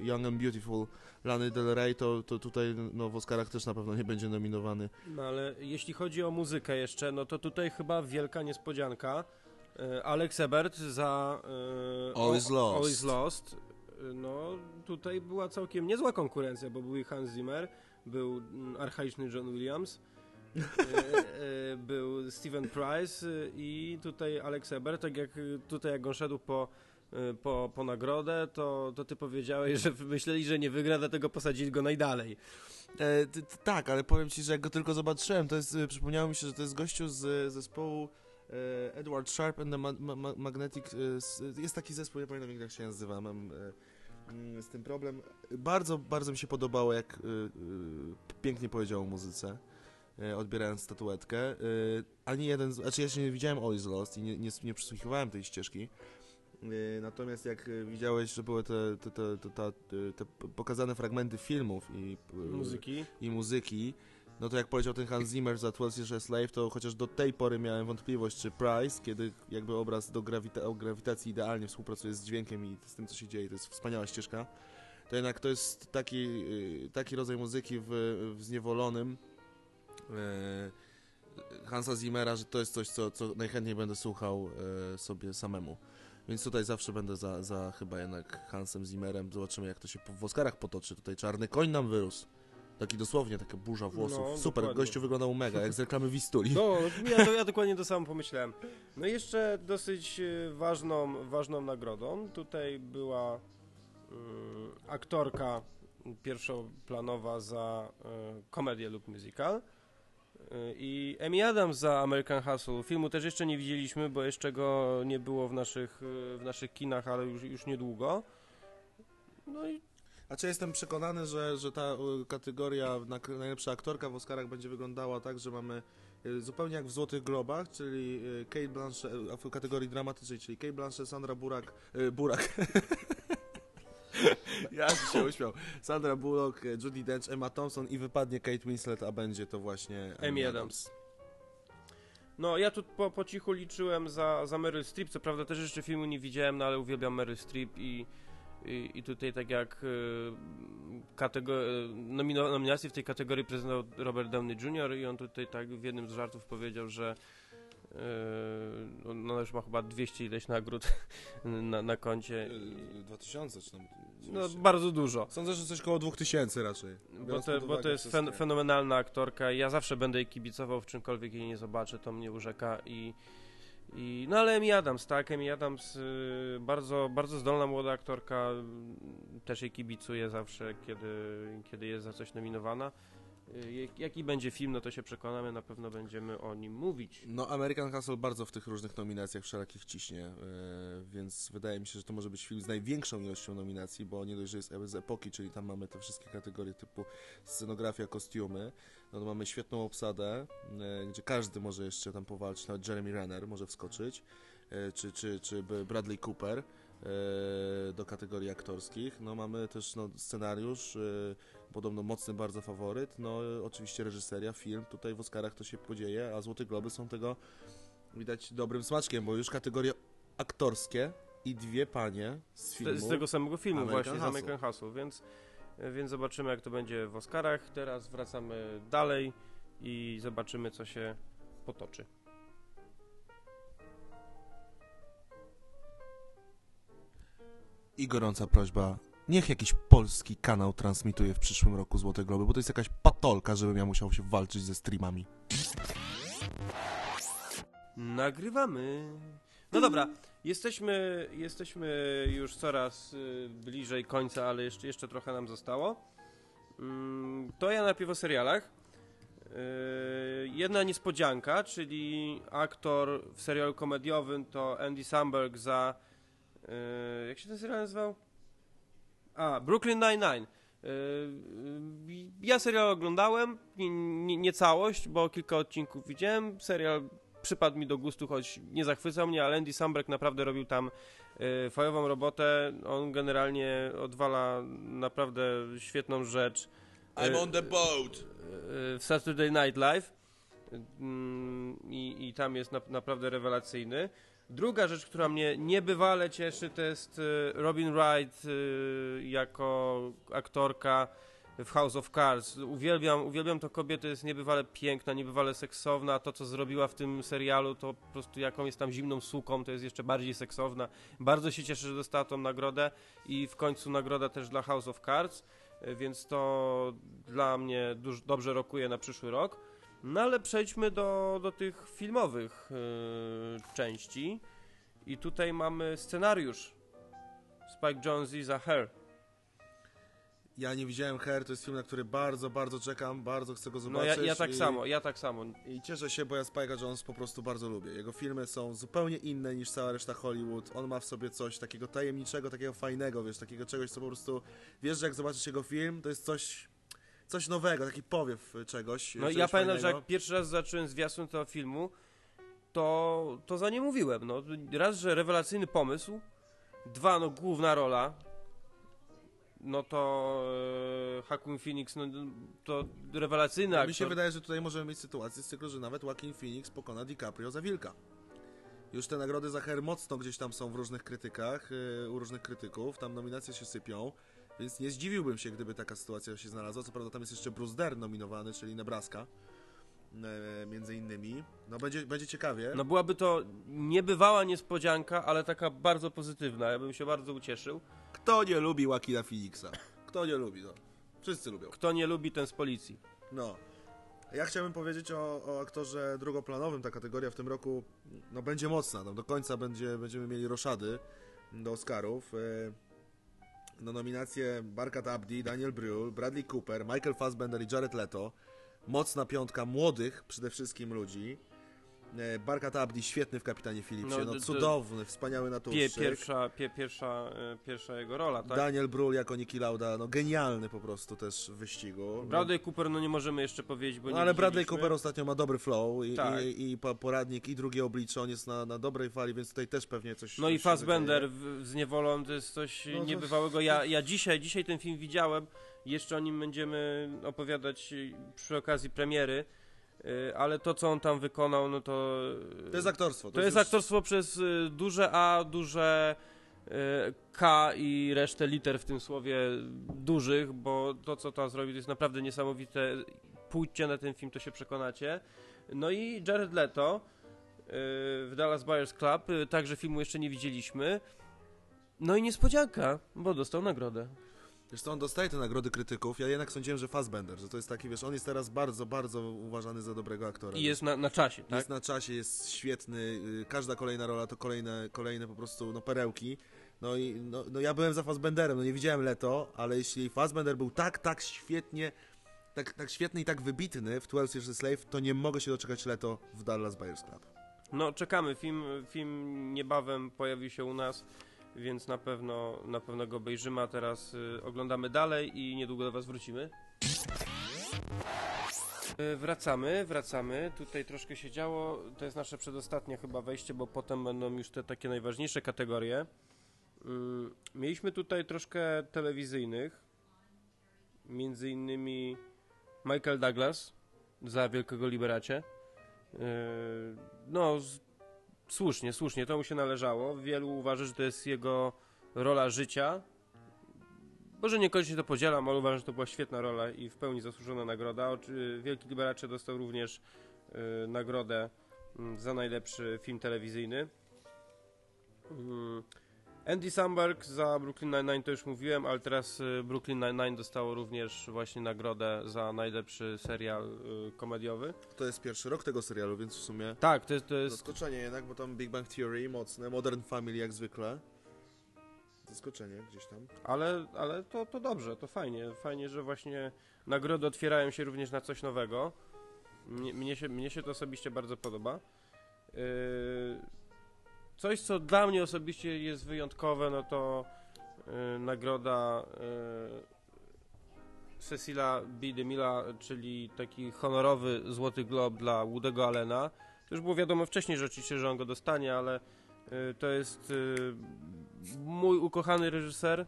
e, Young and Beautiful Lany Del Rey, to, to tutaj no, w Oscarach też na pewno nie będzie nominowany. No ale jeśli chodzi o muzykę jeszcze, no to tutaj chyba wielka niespodzianka. Alex Ebert za e, All is Lost. Lost. No tutaj była całkiem niezła konkurencja, bo był i Hans Zimmer, był mm, archaiczny John Williams, był Steven Price e, i tutaj Alex Ebert, tak jak e, tutaj jak on szedł po e, po, po nagrodę, to, to ty powiedziałeś, że myśleli, że nie wygra, dlatego posadzili go najdalej. E, t, t, tak, ale powiem ci, że jak go tylko zobaczyłem, to jest, e, przypomniało mi się, że to jest gościu z e, zespołu e, Edward Sharp and the ma ma ma Magnetic. E, jest taki zespół, nie pamiętam jak się nazywa, mam e, mm, z tym problem. Bardzo, bardzo mi się podobało, jak e, e, pięknie powiedział o muzyce. E, Odbierając statuetkę. E, Ani jeden, znaczy ja się nie widziałem All is Lost i nie, nie, nie przysłuchiwałem tej ścieżki. E, Natomiast jak widziałeś, że były te, te, te, te, te, pokazane fragmenty filmów i Muzyki. i muzyki, no to jak powiedział ten Hans Zimmer za 12 Years a Slave, to chociaż do tej pory miałem wątpliwość, czy Price, kiedy jakby obraz do grawita o grawitacji idealnie współpracuje z dźwiękiem i z tym, co się dzieje, to jest wspaniała ścieżka, to jednak to jest taki, taki rodzaj muzyki w, w Zniewolonym Hansa Zimmera, że to jest coś, co, co najchętniej będę słuchał e, sobie samemu. Więc tutaj zawsze będę za, za chyba jednak Hansem Zimmerem. Zobaczymy, jak to się po- w Oscarach potoczy. Tutaj czarny koń nam wyrósł. Taki dosłownie, taka burza włosów. No, Super, dokładnie. gościu wyglądał mega, jak z reklamy Wistuli. No, (laughs) ja, to, ja dokładnie to samo pomyślałem. No i jeszcze dosyć e, ważną, ważną nagrodą. Tutaj była mm, aktorka pierwszoplanowa za e, komedię lub musical. E, I Amy Adams za American Hustle. Filmu też jeszcze nie widzieliśmy, bo jeszcze go nie było w naszych, e, w naszych kinach, ale już, już niedługo. No i A czy jestem przekonany, że, że ta y, kategoria na, najlepsza aktorka w Oscarach będzie wyglądała tak, że mamy y, zupełnie jak w Złotych Globach, czyli y, Kate Blanchett, y, w kategorii dramatycznej, czyli Kate Blanchett, Sandra Burak, y, Burak. (laughs) ja się uśmiał. Sandra Bullock, Judy Dench, Emma Thompson i wypadnie Kate Winslet, a będzie to właśnie Amy Adams. No, ja tu po, po cichu liczyłem za, za Meryl Streep, co prawda też jeszcze filmu nie widziałem, no ale uwielbiam Meryl Streep i, i, i tutaj tak jak y, kategor- nomino- nominację w tej kategorii prezentował Robert Downey Jr. i on tutaj tak w jednym z żartów powiedział, że y, no już ma chyba 200 ileś nagród (laughs) na, na koncie. Yy, 2000 czy tam... No, bardzo dużo. Sądzę, że coś koło 2000 raczej. Bo bo to jest fen, fenomenalna aktorka. Ja zawsze będę jej kibicował w czymkolwiek jej nie zobaczę, to mnie urzeka i, i no ale Amy Adams, tak, Amy Adams, y, bardzo, bardzo zdolna młoda aktorka, też jej kibicuję zawsze, kiedy, kiedy jest za coś nominowana. Y, jak- jaki będzie film, no to się przekonamy, na pewno będziemy o nim mówić. No, American Hustle bardzo w tych różnych nominacjach wszelakich ciśnie, e, więc wydaje mi się, że to może być film z największą ilością nominacji, bo nie dość, że jest z epoki, czyli tam mamy te wszystkie kategorie typu scenografia, kostiumy, no to mamy świetną obsadę, e, gdzie każdy może jeszcze tam powalczyć, nawet Jeremy Renner może wskoczyć, e, czy, czy, czy Bradley Cooper do kategorii aktorskich. No mamy też no, scenariusz, podobno mocny bardzo faworyt, no oczywiście reżyseria, film, tutaj w Oscarach to się podzieje, a Złote Globy są tego widać dobrym smaczkiem, bo już kategorie aktorskie i dwie panie z filmu. Z, z tego samego filmu American właśnie, z Hustle. American Hustle, więc, więc zobaczymy jak to będzie w Oscarach. Teraz wracamy dalej i zobaczymy co się potoczy. I gorąca prośba, niech jakiś polski kanał transmituje w przyszłym roku Złote Globy, bo to jest jakaś patolka, żebym ja musiał się walczyć ze streamami. Nagrywamy. No dobra, jesteśmy, jesteśmy już coraz y, bliżej końca, ale jeszcze, jeszcze trochę nam zostało. Mm, To ja najpierw o serialach. Y, Jedna niespodzianka, czyli aktor w serialu komediowym to Andy Samberg za. y, Jak się ten serial nazywał? A, Brooklyn Nine-Nine. Y, y, Ja serial oglądałem, nie, nie, nie całość, bo kilka odcinków widziałem. Serial przypadł mi do gustu, choć nie zachwycał mnie, ale Andy Samberg naprawdę robił tam y, fajową robotę. On generalnie odwala naprawdę świetną rzecz. I'm on the boat! w Saturday Night Live Mm, i, i tam jest na, naprawdę rewelacyjny. Druga rzecz, która mnie niebywale cieszy, to jest y, Robin Wright y, jako aktorka w House of Cards. Uwielbiam, uwielbiam tę kobietę, jest niebywale piękna, niebywale seksowna. To, co zrobiła w tym serialu, to po prostu jaką jest tam zimną suką, to jest jeszcze bardziej seksowna. Bardzo się cieszę, że dostała tą nagrodę i w końcu nagroda też dla House of Cards, y, więc to dla mnie dobrze rokuje na przyszły rok. No ale przejdźmy do, do tych filmowych yy, części. I tutaj mamy scenariusz. Spike Jonze za Her. Ja nie widziałem Her, to jest film, na który bardzo, bardzo czekam, bardzo chcę go No zobaczyć. ja, ja tak i... samo, ja tak samo. I cieszę się, bo ja Spike'a Jones po prostu bardzo lubię. Jego filmy są zupełnie inne niż cała reszta Hollywood. On ma w sobie coś takiego tajemniczego, takiego fajnego, wiesz, takiego czegoś, co po prostu... Wiesz, że jak zobaczysz jego film, to jest coś... Coś nowego, taki powiew czegoś. No ja pamiętam, że jak pierwszy raz zacząłem zwiastun tego filmu, to, to za nie mówiłem. No. Raz, że rewelacyjny pomysł. Dwa, no główna rola. No to e, Phoenix, no to rewelacyjny No, aktor. mi się wydaje, że tutaj możemy mieć sytuację z cyklu, że nawet Joaquin Phoenix pokona DiCaprio za Wilka. Już te nagrody za Her mocno gdzieś tam są w różnych krytykach, yy, u różnych krytyków, tam nominacje się sypią, więc nie zdziwiłbym się, gdyby taka sytuacja się znalazła. Co prawda tam jest jeszcze Bruce Dern nominowany, czyli Nebraska, e, między innymi. No będzie, będzie ciekawie. No byłaby to niebywała niespodzianka, ale taka bardzo pozytywna. Ja bym się bardzo ucieszył. Kto nie lubi Joaquina Phoenixa? Kto nie lubi, no. Wszyscy lubią. Kto nie lubi, ten z policji. No. Ja chciałbym powiedzieć o, o aktorze drugoplanowym. Ta kategoria w tym roku no, będzie mocna. No, do końca będzie, będziemy mieli roszady do Oscarów. No, nominacje Barkat Abdi, Daniel Brühl, Bradley Cooper, Michael Fassbender i Jared Leto. Mocna piątka młodych przede wszystkim ludzi. E, Barkat Abdi świetny w Kapitanie Philipsie, No, no, cudowny, wspaniały Pie, naturszczyk. pierwsza, pie, pierwsza, e, pierwsza jego rola, tak? Daniel Brühl jako Niki Lauda, no genialny po prostu też w wyścigu. Bradley Cooper, no nie możemy jeszcze powiedzieć, bo No nie ale Bradley. Cooper ostatnio ma dobry flow i, Tak. i, i po- poradnik i drugie oblicze, on jest na, na dobrej fali, więc tutaj też pewnie coś No i Fassbender z niewolą to jest coś No niebywałego. Ja, ja dzisiaj, dzisiaj ten film widziałem, jeszcze o nim będziemy opowiadać przy okazji premiery. Y, ale to, co on tam wykonał, no to... To jest aktorstwo. To jest już- aktorstwo przez y, duże A, duże y, K i resztę liter w tym słowie dużych, bo to, co tam zrobił, to jest naprawdę niesamowite. Pójdźcie na ten film, to się przekonacie. No i Jared Leto w Dallas Buyers Club, także filmu jeszcze nie widzieliśmy. No i niespodzianka, bo dostał nagrodę. Wiesz co, on dostaje te nagrody krytyków, ja jednak sądziłem, że Fassbender, że to jest taki, wiesz, on jest teraz bardzo, bardzo uważany za dobrego aktora. I jest na, na czasie, tak? Jest na czasie, jest świetny, y, każda kolejna rola to kolejne, kolejne po prostu no, perełki. No i no, no ja byłem za Fassbenderem, no nie widziałem Leto, ale jeśli Fassbender był tak, tak świetnie, tak, tak świetny i tak wybitny w 12 Years a Slave, to nie mogę się doczekać Leto w Dallas Buyers Club. No, czekamy. Film, film niebawem pojawi się u nas, więc na pewno, na pewno go obejrzymy, a teraz y, oglądamy dalej i niedługo do Was wrócimy. Y, Wracamy, wracamy. Tutaj troszkę się działo. To jest nasze przedostatnie chyba wejście, bo potem będą już te takie najważniejsze kategorie. Mm, Mieliśmy tutaj troszkę telewizyjnych. Między innymi Michael Douglas za Wielkiego Liberacie. Yy, No, słusznie, słusznie, to mu się należało. Wielu uważa, że to jest jego rola życia. Może niekoniecznie to podzielam, ale uważam, że to była świetna rola i w pełni zasłużona nagroda. Wielki Liberacze dostał również yy, nagrodę mm, za najlepszy film telewizyjny. Mm, Andy Samberg za Brooklyn Nine-Nine to już mówiłem, ale teraz y, Brooklyn Nine-Nine dostało również właśnie nagrodę za najlepszy serial y, komediowy. To jest pierwszy rok tego serialu, więc w sumie Tak, to jest, to jest zaskoczenie jednak, bo tam Big Bang Theory mocne, Modern Family jak zwykle. Zaskoczenie gdzieś tam. ale, ale to, to dobrze, to fajnie. Fajnie, że właśnie nagrody otwierają się również na coś nowego. Mnie, mnie, się, mnie się to osobiście bardzo podoba. Yy, coś, co dla mnie osobiście jest wyjątkowe, no to yy, nagroda yy, Cecila B. DeMilla, czyli taki honorowy Złoty Glob dla Woody'ego Allena. To już było wiadomo wcześniej, że oczywiście, że on go dostanie, ale yy, to jest yy, mój ukochany reżyser.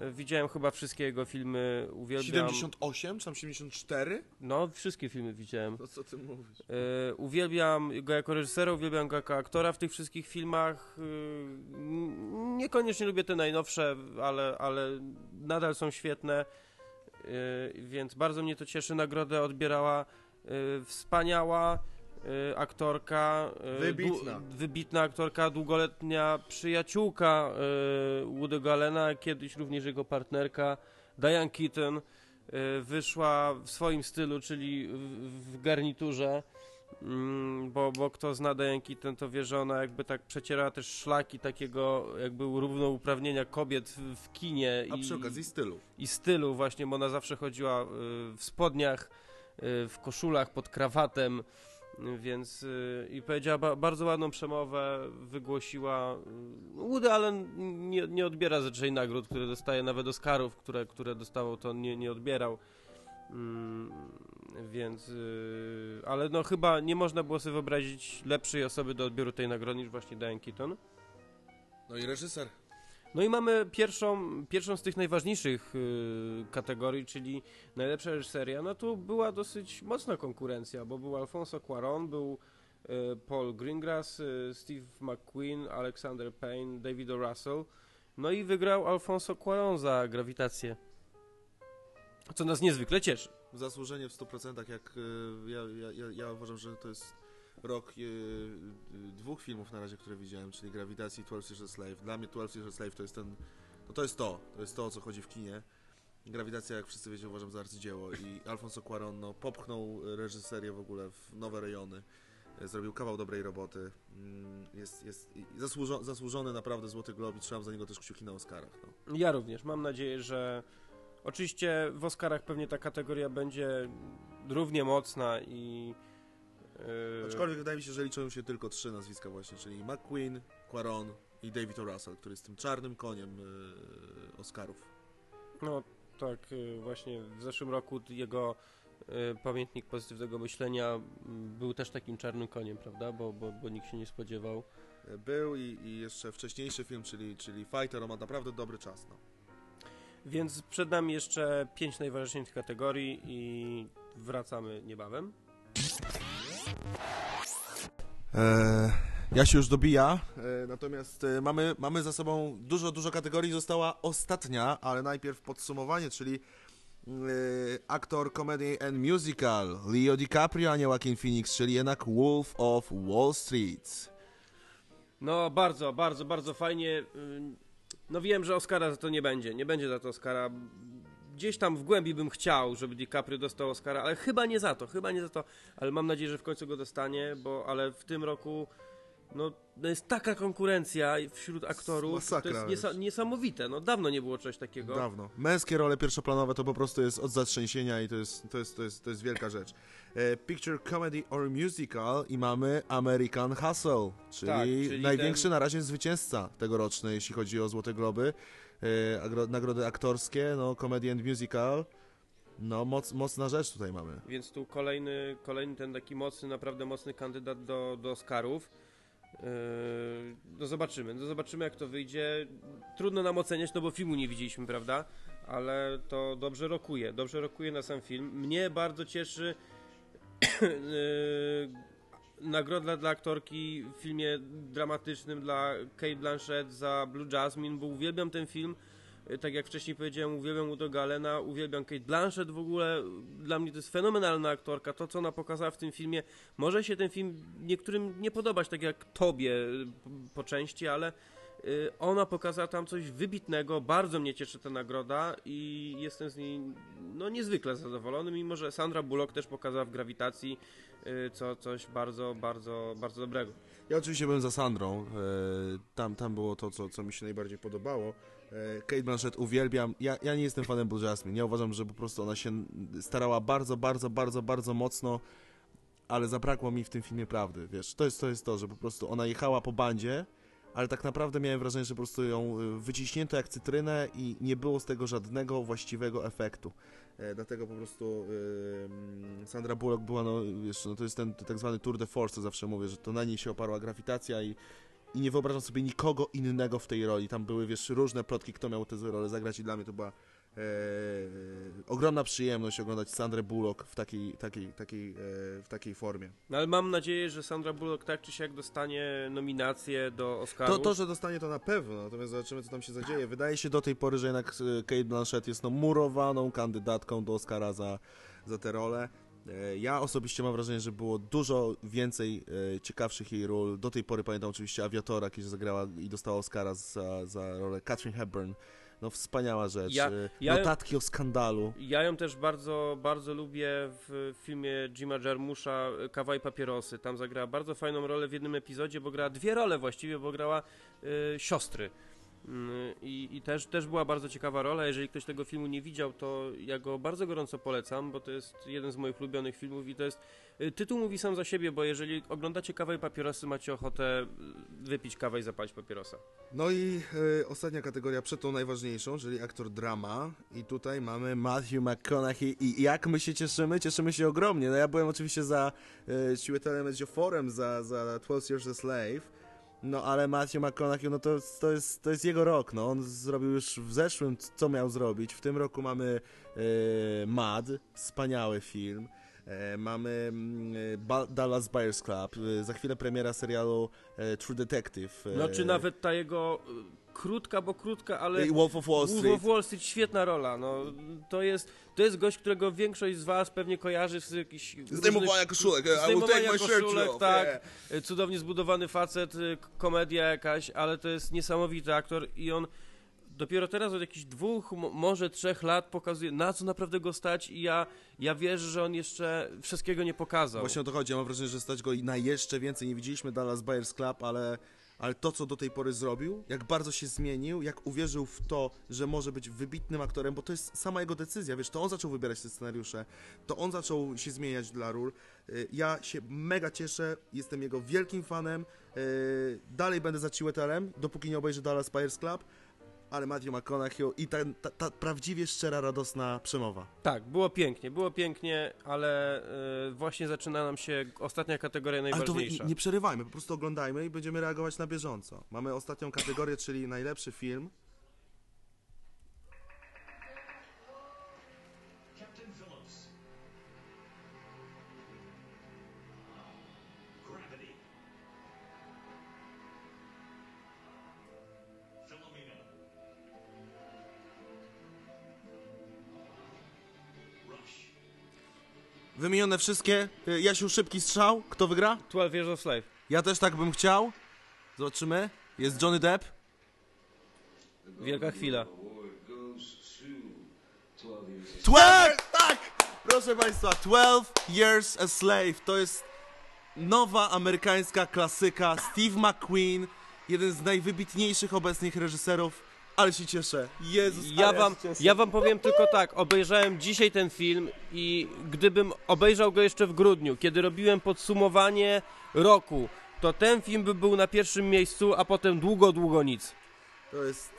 Yy, Widziałem chyba wszystkie jego filmy, uwielbiam. 78 czy tam 74? No, wszystkie filmy widziałem. No co ty mówisz? E, uwielbiam go jako reżysera, uwielbiam go jako aktora w tych wszystkich filmach. E, niekoniecznie lubię te najnowsze, ale, ale nadal są świetne, e, więc bardzo mnie to cieszy. Nagrodę odbierała wspaniała aktorka. e, Wybitna. Du- wybitna aktorka, długoletnia przyjaciółka e, Woody'ego Allena, kiedyś również jego partnerka Diane Keaton wyszła w swoim stylu, czyli w, w garniturze, mm, bo, bo kto zna Diane Keaton, to wie, że ona jakby tak przecierała też szlaki takiego jakby równouprawnienia kobiet w, kinie A i, przy okazji stylu. i stylu właśnie, bo ona zawsze chodziła y, w spodniach, y, w koszulach, pod krawatem, y, więc y, i powiedziała ba bardzo ładną przemowę, wygłosiła. y, Woody Allen nie, nie odbiera zazwyczaj nagród, które dostaje, nawet Oscarów, które, które dostawał, to nie, nie odbierał. Mm, więc, y, ale no chyba nie można było sobie wyobrazić lepszej osoby do odbioru tej nagrody niż właśnie Diane Keaton. No i reżyser. No i mamy pierwszą, pierwszą z tych najważniejszych y, kategorii, czyli najlepsza reżyseria. No tu była dosyć mocna konkurencja, bo był Alfonso Cuarón, był y, Paul Greengrass, y, Steve McQueen, Alexander Payne, David O. Russell. No i wygrał Alfonso Cuarón za Grawitację. Co nas niezwykle cieszy. Zasłużenie w 100%, jak y, ja, ja, ja uważam, że to jest rok y, y, dwóch filmów na razie, które widziałem, czyli Grawitacji i 12 Years a Slave. Dla mnie 12 Years a Slave to jest ten, no to jest to, to jest to, o co chodzi w kinie. Grawitacja, jak wszyscy wiecie, uważam za arcydzieło i Alfonso Cuarón no, popchnął reżyserię w ogóle w nowe rejony. E, Zrobił kawał dobrej roboty. Mm, Jest, jest zasłużo, zasłużony naprawdę Złoty Glob i trzymam za niego też kciuki na Oscarach. No. Ja również. Mam nadzieję, że oczywiście w Oscarach pewnie ta kategoria będzie równie mocna i. Yy, Aczkolwiek wydaje mi się, że liczą się tylko trzy nazwiska właśnie, czyli McQueen, Quaron i David O. Russell, który jest tym czarnym koniem yy, Oscarów. No tak, yy, właśnie w zeszłym roku jego pamiętnik pozytywnego myślenia był też takim czarnym koniem, prawda? Bo, bo, bo nikt się nie spodziewał. E, Był i, i jeszcze wcześniejszy film, czyli, czyli Fighter, on ma naprawdę dobry czas. No. Więc przed nami jeszcze pięć najważniejszych kategorii i wracamy niebawem. E, ja się już dobija, e, natomiast e, mamy, mamy za sobą dużo, dużo kategorii. Została ostatnia, ale najpierw podsumowanie, czyli aktor comedy and musical Leo DiCaprio, a nie Joaquin Phoenix, czyli jednak Wolf of Wall Street. No bardzo, bardzo, bardzo fajnie. Ym, No wiem, że Oscara za to nie będzie. Nie będzie za to Oscara. Gdzieś tam w głębi bym chciał, żeby DiCaprio dostał Oscara, ale chyba nie za to, chyba nie za to. Ale mam nadzieję, że w końcu go dostanie, bo ale w tym roku no, no jest taka konkurencja wśród aktorów. Masakra to jest niesa- niesamowite. No dawno nie było czegoś takiego. Dawno. Męskie role pierwszoplanowe to po prostu jest od zatrzęsienia i to jest, to jest, to jest, to jest wielka rzecz. E, Picture Comedy or Musical i mamy American Hustle, czyli, Tak, czyli największy ten- na razie zwycięzca tegoroczny, jeśli chodzi o Złote Globy. E, agro- nagrody aktorskie, no comedy and musical. No, moc, mocna rzecz tutaj mamy. Więc tu kolejny, kolejny ten taki mocny, naprawdę mocny kandydat do, do Oscarów. Yy, no zobaczymy, no zobaczymy jak to wyjdzie. Trudno nam oceniać, no bo filmu nie widzieliśmy, prawda? Ale to dobrze rokuje, dobrze rokuje na sam film. Mnie bardzo cieszy yy, (coughs) nagroda dla aktorki w filmie dramatycznym dla Kate Blanchett za Blue Jasmine, bo uwielbiam ten film. Yy, Tak jak wcześniej powiedziałem, uwielbiam Udo Galena, uwielbiam Kate Blanchett w ogóle. Dla mnie to jest fenomenalna aktorka. To, co ona pokazała w tym filmie, może się ten film niektórym nie podobać, tak jak tobie yy, po- części, ale ona pokazała tam coś wybitnego. Bardzo mnie cieszy ta nagroda i jestem z niej no, niezwykle zadowolony, mimo że Sandra Bullock też pokazała w grawitacji yy, co, coś bardzo, bardzo, bardzo dobrego. Ja oczywiście byłem za Sandrą. E, tam, tam było to, co, co mi się najbardziej podobało. E, Kate Blanchett uwielbiam. Ja, ja nie jestem fanem Blue Jasmine. Ja uważam, że po prostu ona się starała bardzo, bardzo, bardzo, bardzo mocno, ale zabrakło mi w tym filmie prawdy. Wiesz, to jest to, jest to że po prostu ona jechała po bandzie, ale tak naprawdę miałem wrażenie, że po prostu ją y, wyciśnięto jak cytrynę i nie było z tego żadnego właściwego efektu. E, dlatego po prostu Sandra Bullock była, no, wiesz, no to jest ten tak zwany tour de force, co zawsze mówię, że to na niej się oparła grawitacja i, i nie wyobrażam sobie nikogo innego w tej roli. Tam były, wiesz, różne plotki, kto miał tę rolę zagrać i dla mnie to była ogromna przyjemność oglądać Sandrę Bullock w takiej, takiej, takiej, e, w takiej formie. No, ale mam nadzieję, że Sandra Bullock tak czy siak dostanie nominację do Oscaru. To, to, że dostanie to na pewno, natomiast zobaczymy, co tam się zadzieje. Wydaje się do tej pory, że jednak e, Kate Blanchett jest no, murowaną kandydatką do Oscara za, za tę rolę. E, Ja osobiście mam wrażenie, że było dużo więcej e, ciekawszych jej ról. Do tej pory pamiętam oczywiście Aviatora, kiedy zagrała i dostała Oscara za, za rolę Catherine Hepburn. No wspaniała rzecz. Ja- ja- Notatki o skandalu. Ja ją też bardzo, bardzo lubię w filmie Jima Jarmusza Kawa i Papierosy. Tam zagrała bardzo fajną rolę w jednym epizodzie, bo grała dwie role właściwie, bo grała y, siostry. Mm, I, I też, też była bardzo ciekawa rola. Jeżeli ktoś tego filmu nie widział, to ja go bardzo gorąco polecam, bo to jest jeden z moich ulubionych filmów i to jest. y, Tytuł mówi sam za siebie, bo jeżeli oglądacie kawę i papierosy, macie ochotę y, wypić kawę i zapalić papierosa. No i e, ostatnia kategoria przed tą najważniejszą, czyli aktor drama. I tutaj mamy Matthew McConaughey. I jak my się cieszymy? Cieszymy się ogromnie. No ja byłem oczywiście za e, Chiwetelem Ejioforem, za, za 12 Years a Slave. No ale Matthew McConaughey, no to, to, jest, to jest jego rok. No on zrobił już w zeszłym, co miał zrobić. W tym roku mamy e, Mad, wspaniały film. E, mamy mm, e, Dallas Buyers Club, za chwilę premiera serialu True Detective. No czy nawet ta jego krótka, bo krótka, ale. i Wolf of Wall Wolf Street. of Wall Street, świetna rola. No, to, jest, to jest gość, którego większość z was pewnie kojarzy z jakichś... Zdejmowania koszulek, will Zdejmowania koszulek, tak. yeah. Cudownie zbudowany facet, y, komedia jakaś, ale to jest niesamowity aktor i on dopiero teraz od jakichś dwóch, mo- może trzech lat pokazuje, na co naprawdę go stać i ja, ja wierzę, że on jeszcze wszystkiego nie pokazał. Właśnie o to chodzi. Ja mam wrażenie, że stać go i na jeszcze więcej. Nie widzieliśmy Dallas Buyers Club, ale, ale to, co do tej pory zrobił, jak bardzo się zmienił, jak uwierzył w to, że może być wybitnym aktorem, bo to jest sama jego decyzja, wiesz, to on zaczął wybierać te scenariusze, to on zaczął się zmieniać dla ról. Y, Ja się mega cieszę, jestem jego wielkim fanem. y, Dalej będę za Chiwetelem, dopóki nie obejrzę Dallas Buyers Club, ale Matthew McConaughey i ta, ta, ta prawdziwie szczera, radosna przemowa. Tak, było pięknie, było pięknie, ale y, właśnie zaczyna nam się ostatnia kategoria Ale to najważniejsza. nie przerywajmy, po prostu oglądajmy i będziemy reagować na bieżąco. Mamy ostatnią kategorię, czyli najlepszy film. Wymienione wszystkie. Y, Jasiu, szybki strzał. Kto wygra? 12 Years of Slave. Ja też tak bym chciał. Zobaczymy. Jest Johnny Depp. Wielka chwila. 12! Tak! Proszę Państwa, 12 Years a Slave to jest nowa amerykańska klasyka. Steve McQueen, jeden z najwybitniejszych obecnych reżyserów. Ale się cieszę. Jezus, Ja wam, się cieszę. ja wam powiem tylko tak, obejrzałem dzisiaj ten film i gdybym obejrzał go jeszcze w grudniu, kiedy robiłem podsumowanie roku, to ten film by był na pierwszym miejscu, a potem długo, długo nic. To jest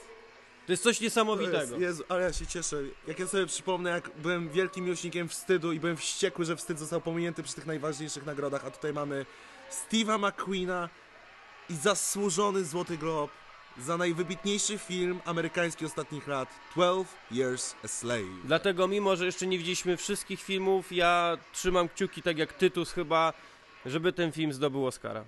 To jest coś niesamowitego. jest, Jezu, ale ja się cieszę. Jak ja sobie przypomnę, jak byłem wielkim miłośnikiem wstydu i byłem wściekły, że wstyd został pominięty przy tych najważniejszych nagrodach, a tutaj mamy Steve'a McQueena i zasłużony Złoty Glob za najwybitniejszy film amerykański ostatnich lat 12 Years a Slave. Dlatego mimo, że jeszcze nie widzieliśmy wszystkich filmów, ja trzymam kciuki, tak jak Tytus chyba, żeby ten film zdobył Oscara.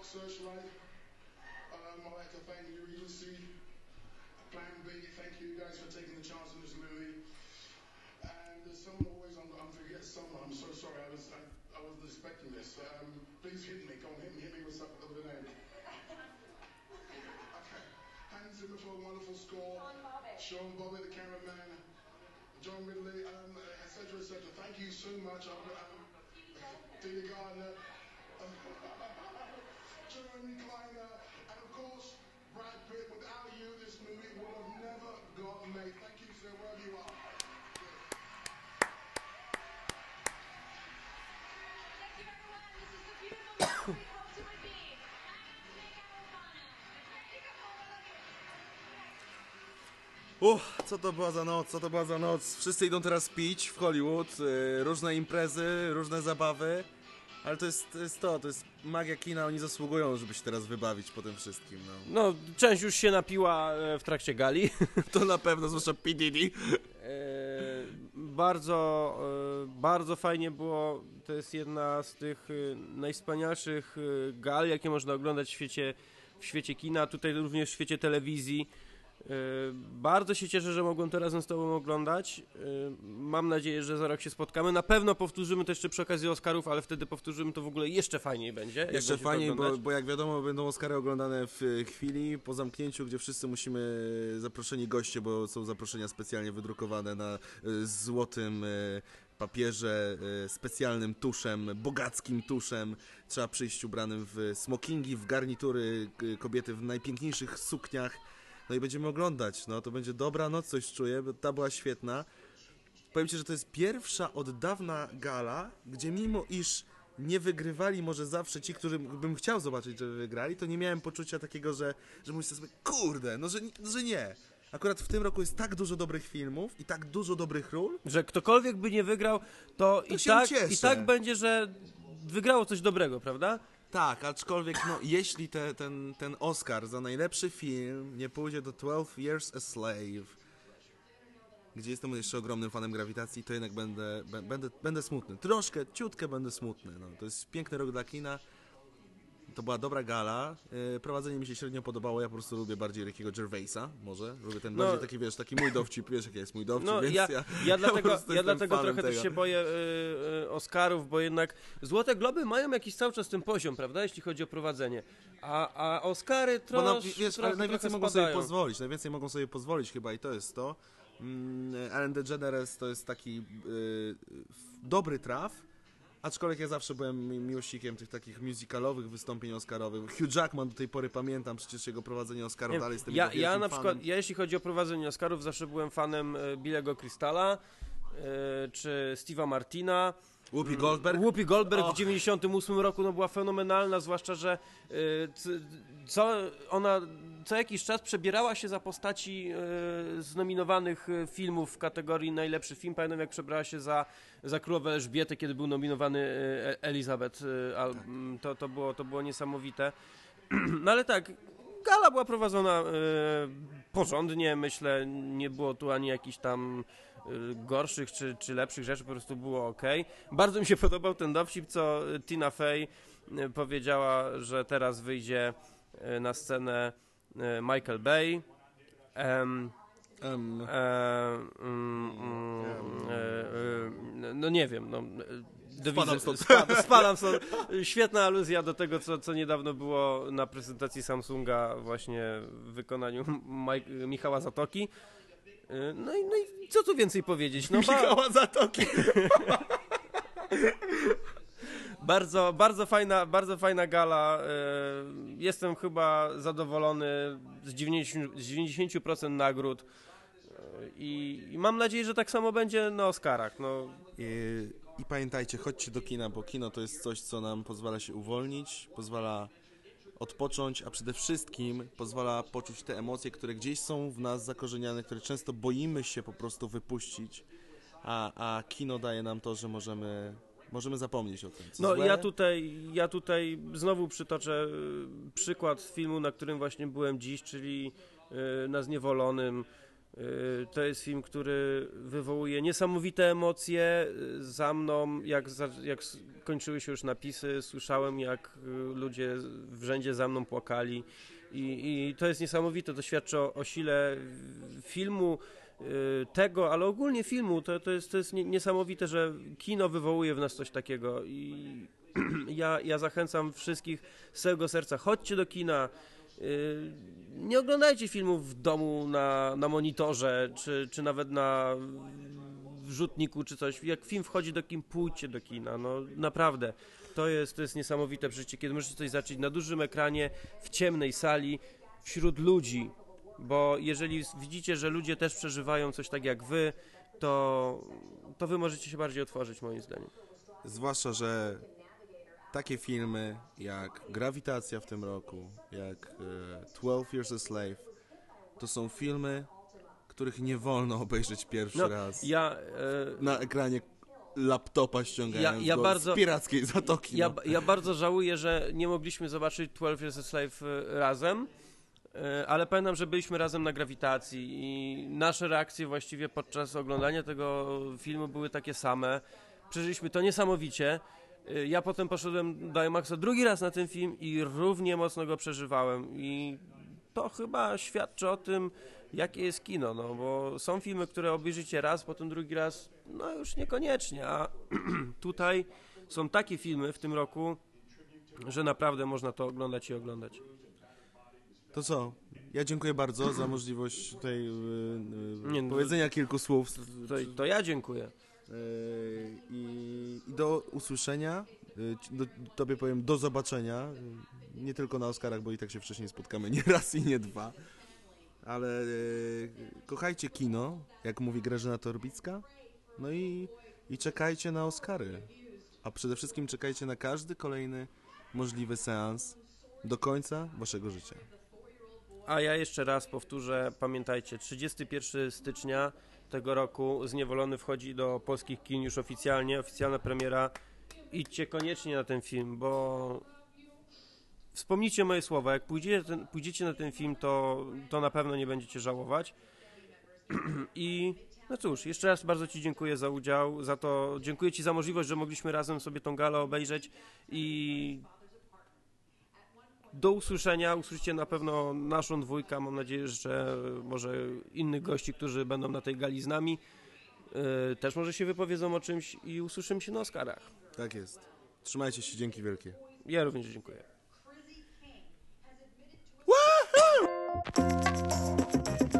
Fox Searchlight. Um, I'd like to thank Regency, Plan B. Thank you guys for taking the chance on this movie. And there's someone always on. I'm forget someone. I'm so sorry. I was I, I wasn't expecting this. Um, please hit me. Go on, hit me. Hit me with something of the (laughs) name. Okay. Hans Zimmer for a wonderful score. Sean Bobbitt, the cameraman. John Ridley, um, et cetera, et cetera. Thank you so much. Um, um, Dina (laughs) Gardner. Jeremy Kleiner. And of course, Brad Pitt. Without you, this movie would have never got made. Thank you, sir, wherever you are. (coughs) Uff, co to była za noc, co to była za noc. Wszyscy idą teraz pić w Hollywood, y, różne imprezy, różne zabawy. Ale to jest, to jest to, to jest magia kina, oni zasługują, żeby się teraz wybawić po tym wszystkim, no. No, część już się napiła e, w trakcie gali. (laughs) To na pewno, zwłaszcza P. Diddy. E, bardzo, e, bardzo fajnie było. To jest jedna z tych e, najwspanialszych gal, jakie można oglądać w świecie, w świecie kina, tutaj również w świecie telewizji. E, Bardzo się cieszę, że mogłem to razem z Tobą oglądać. E, Mam nadzieję, że za rok się spotkamy. Na pewno powtórzymy to jeszcze przy okazji Oscarów, ale wtedy powtórzymy to w ogóle jeszcze fajniej będzie. Jeszcze fajniej, bo, bo jak wiadomo, będą Oscary oglądane w e, chwili po zamknięciu, gdzie wszyscy musimy zaproszeni goście, bo są zaproszenia specjalnie wydrukowane na złotym papierze, specjalnym tuszem, bogackim tuszem. Trzeba przyjść ubranym w smokingi, w garnitury, kobiety w najpiękniejszych sukniach. No i będziemy oglądać. No to będzie dobra noc, coś czuję, bo ta była świetna. Powiem Ci, że to jest pierwsza od dawna gala, gdzie mimo iż nie wygrywali może zawsze ci, którym bym chciał zobaczyć, żeby wygrali, to nie miałem poczucia takiego, że, że myślę sobie, kurde, no że, że nie. Akurat w tym roku jest tak dużo dobrych filmów i tak dużo dobrych ról, że ktokolwiek by nie wygrał, to, i, się tak, ucieszę. i tak będzie, że wygrało coś dobrego, prawda? Tak, aczkolwiek no, jeśli te, ten, ten Oscar za najlepszy film nie pójdzie do 12 Years a Slave, gdzie jestem jeszcze ogromnym fanem grawitacji, to jednak będę, bę- będę, będę smutny. Troszkę, ciutkę będę smutny. No. To jest piękny rok dla kina. To była dobra gala. Yy, prowadzenie mi się średnio podobało. Ja po prostu lubię bardziej Rickiego Gervaisa, może. Lubię ten No. bardziej taki, wiesz, taki mój dowcip. Wiesz, jaki jest mój dowcip, No więc ja, ja, ja, (laughs) dlatego, ja jestem dlatego trochę też tego. się boję y, y, Oscarów, bo jednak Złote Globy mają jakiś cały czas ten poziom, prawda, jeśli chodzi o prowadzenie. A, a Oscary Bo trosz, no, wiesz, trochę, najwięcej mogą sobie spadają. pozwolić, najwięcej mogą sobie pozwolić chyba i to jest to. Mm, Ellen DeGeneres to jest taki dobry traf, aczkolwiek ja zawsze byłem mi- miłośnikiem tych takich musicalowych wystąpień oscarowych. Hugh Jackman do tej pory pamiętam przecież jego prowadzenie Oscarów, Nie, dalej jestem ja, ja na fanem. przykład, ja jeśli chodzi o prowadzenie Oscarów, zawsze byłem fanem e, Billego Crystala, e, czy Steve'a Martina, Whoopi Goldberg? Whoopi Goldberg w 98 roku no, była fenomenalna, zwłaszcza, że c- co ona co jakiś czas przebierała się za postaci y, z nominowanych y, filmów w kategorii najlepszy film. Pamiętam jak przebrała się za, za królowę Elżbietę, kiedy był nominowany y, Elizabeth. Mm, to, to, było, to było niesamowite. (clears throat) No ale tak, gala była prowadzona e, porządnie, myślę, nie było tu ani jakichś tam e, gorszych czy, czy lepszych rzeczy, po prostu było ok. Bardzo mi się podobał ten dowcip, co Tina Fey e, powiedziała, że teraz wyjdzie e, na scenę e, Michael Bay. Em, Em, e, mm, mm, e, e, no nie wiem, no. e, Spadam stąd. Spa, spadam stąd. Świetna aluzja do tego, co, co niedawno było na prezentacji Samsunga właśnie w wykonaniu Maj, Michała Zatoki. E, No i, no i co tu więcej powiedzieć? No, (laughs) ba, Zatoki. (laughs) bardzo, bardzo, fajna, bardzo fajna gala. e, Jestem chyba zadowolony z 90%, z 90% nagród. E, I, I mam nadzieję, że tak samo będzie na Oscarach. No, I, I pamiętajcie, chodźcie do kina, bo kino to jest coś, co nam pozwala się uwolnić, pozwala odpocząć, a przede wszystkim pozwala poczuć te emocje, które gdzieś są w nas zakorzeniane, które często boimy się po prostu wypuścić, a, a kino daje nam to, że możemy, możemy zapomnieć o tym. Co No złe. ja tutaj, ja tutaj znowu przytoczę y, przykład filmu, na którym właśnie byłem dziś, czyli y, na Zniewolonym. Y, To jest film, który wywołuje niesamowite emocje za mną, jak, jak kończyły się już napisy, słyszałem jak ludzie w rzędzie za mną płakali i, i to jest niesamowite, to świadczy o, o sile filmu, tego, ale ogólnie filmu, to, to jest, to jest nie- niesamowite, że kino wywołuje w nas coś takiego i (clears throat) ja, ja zachęcam wszystkich z całego serca, chodźcie do kina, y, nie oglądajcie filmów w domu na, na monitorze, czy, czy nawet na wrzutniku, czy coś. Jak film wchodzi do kin, pójdźcie do kina, no naprawdę. To jest, to jest niesamowite przeżycie, kiedy możecie coś zacząć na dużym ekranie, w ciemnej sali, wśród ludzi, bo jeżeli widzicie, że ludzie też przeżywają coś tak jak wy, to, to wy możecie się bardziej otworzyć, moim zdaniem. Zwłaszcza, że takie filmy jak Grawitacja w tym roku, jak e, 12 Years a Slave, to są filmy, których nie wolno obejrzeć pierwszy No, raz ja, e, na ekranie laptopa ściągając Ja- ja bardzo- z pirackiej zatoki. Ja, no. ja bardzo żałuję, że nie mogliśmy zobaczyć 12 Years a Slave e, razem, e, ale pamiętam, że byliśmy razem na grawitacji i nasze reakcje właściwie podczas oglądania tego filmu były takie same. Przeżyliśmy to niesamowicie. E, Ja potem poszedłem do IMAXa drugi raz na ten film i równie mocno go przeżywałem i to chyba świadczy o tym, jakie jest kino, no bo są filmy, które obejrzycie raz, potem drugi raz, no już niekoniecznie, a (clears throat) tutaj są takie filmy w tym roku, że naprawdę można to oglądać i oglądać. To co? Ja dziękuję bardzo za możliwość tutaj e, e, Nie, no, powiedzenia kilku słów To, to ja dziękuję. e, i, do usłyszenia. Ci- Do, tobie powiem do zobaczenia. e, Nie tylko na Oscarach, bo i tak się wcześniej spotkamy nie raz i nie dwa. Ale e, kochajcie kino, jak mówi Grażyna Torbicka. No i, i czekajcie na Oscary. A przede wszystkim czekajcie na każdy kolejny możliwy seans do końca waszego życia. A ja jeszcze raz powtórzę, pamiętajcie, 31 stycznia tego roku Zniewolony wchodzi do polskich kin już oficjalnie, oficjalna premiera. Idźcie koniecznie na ten film, bo wspomnijcie moje słowa, jak pójdziecie, pójdziecie na ten film, to, to na pewno nie będziecie żałować. (clears throat) I no cóż, jeszcze raz bardzo Ci dziękuję za udział, za to, dziękuję Ci za możliwość, że mogliśmy razem sobie tą galę obejrzeć i do usłyszenia. Usłyszycie na pewno naszą dwójkę. Mam nadzieję, że może innych gości, którzy będą na tej gali z nami, yy, też może się wypowiedzą o czymś i usłyszymy się na Oscarach. Tak jest. Trzymajcie się, dzięki wielkie. Ja również dziękuję. Chrissy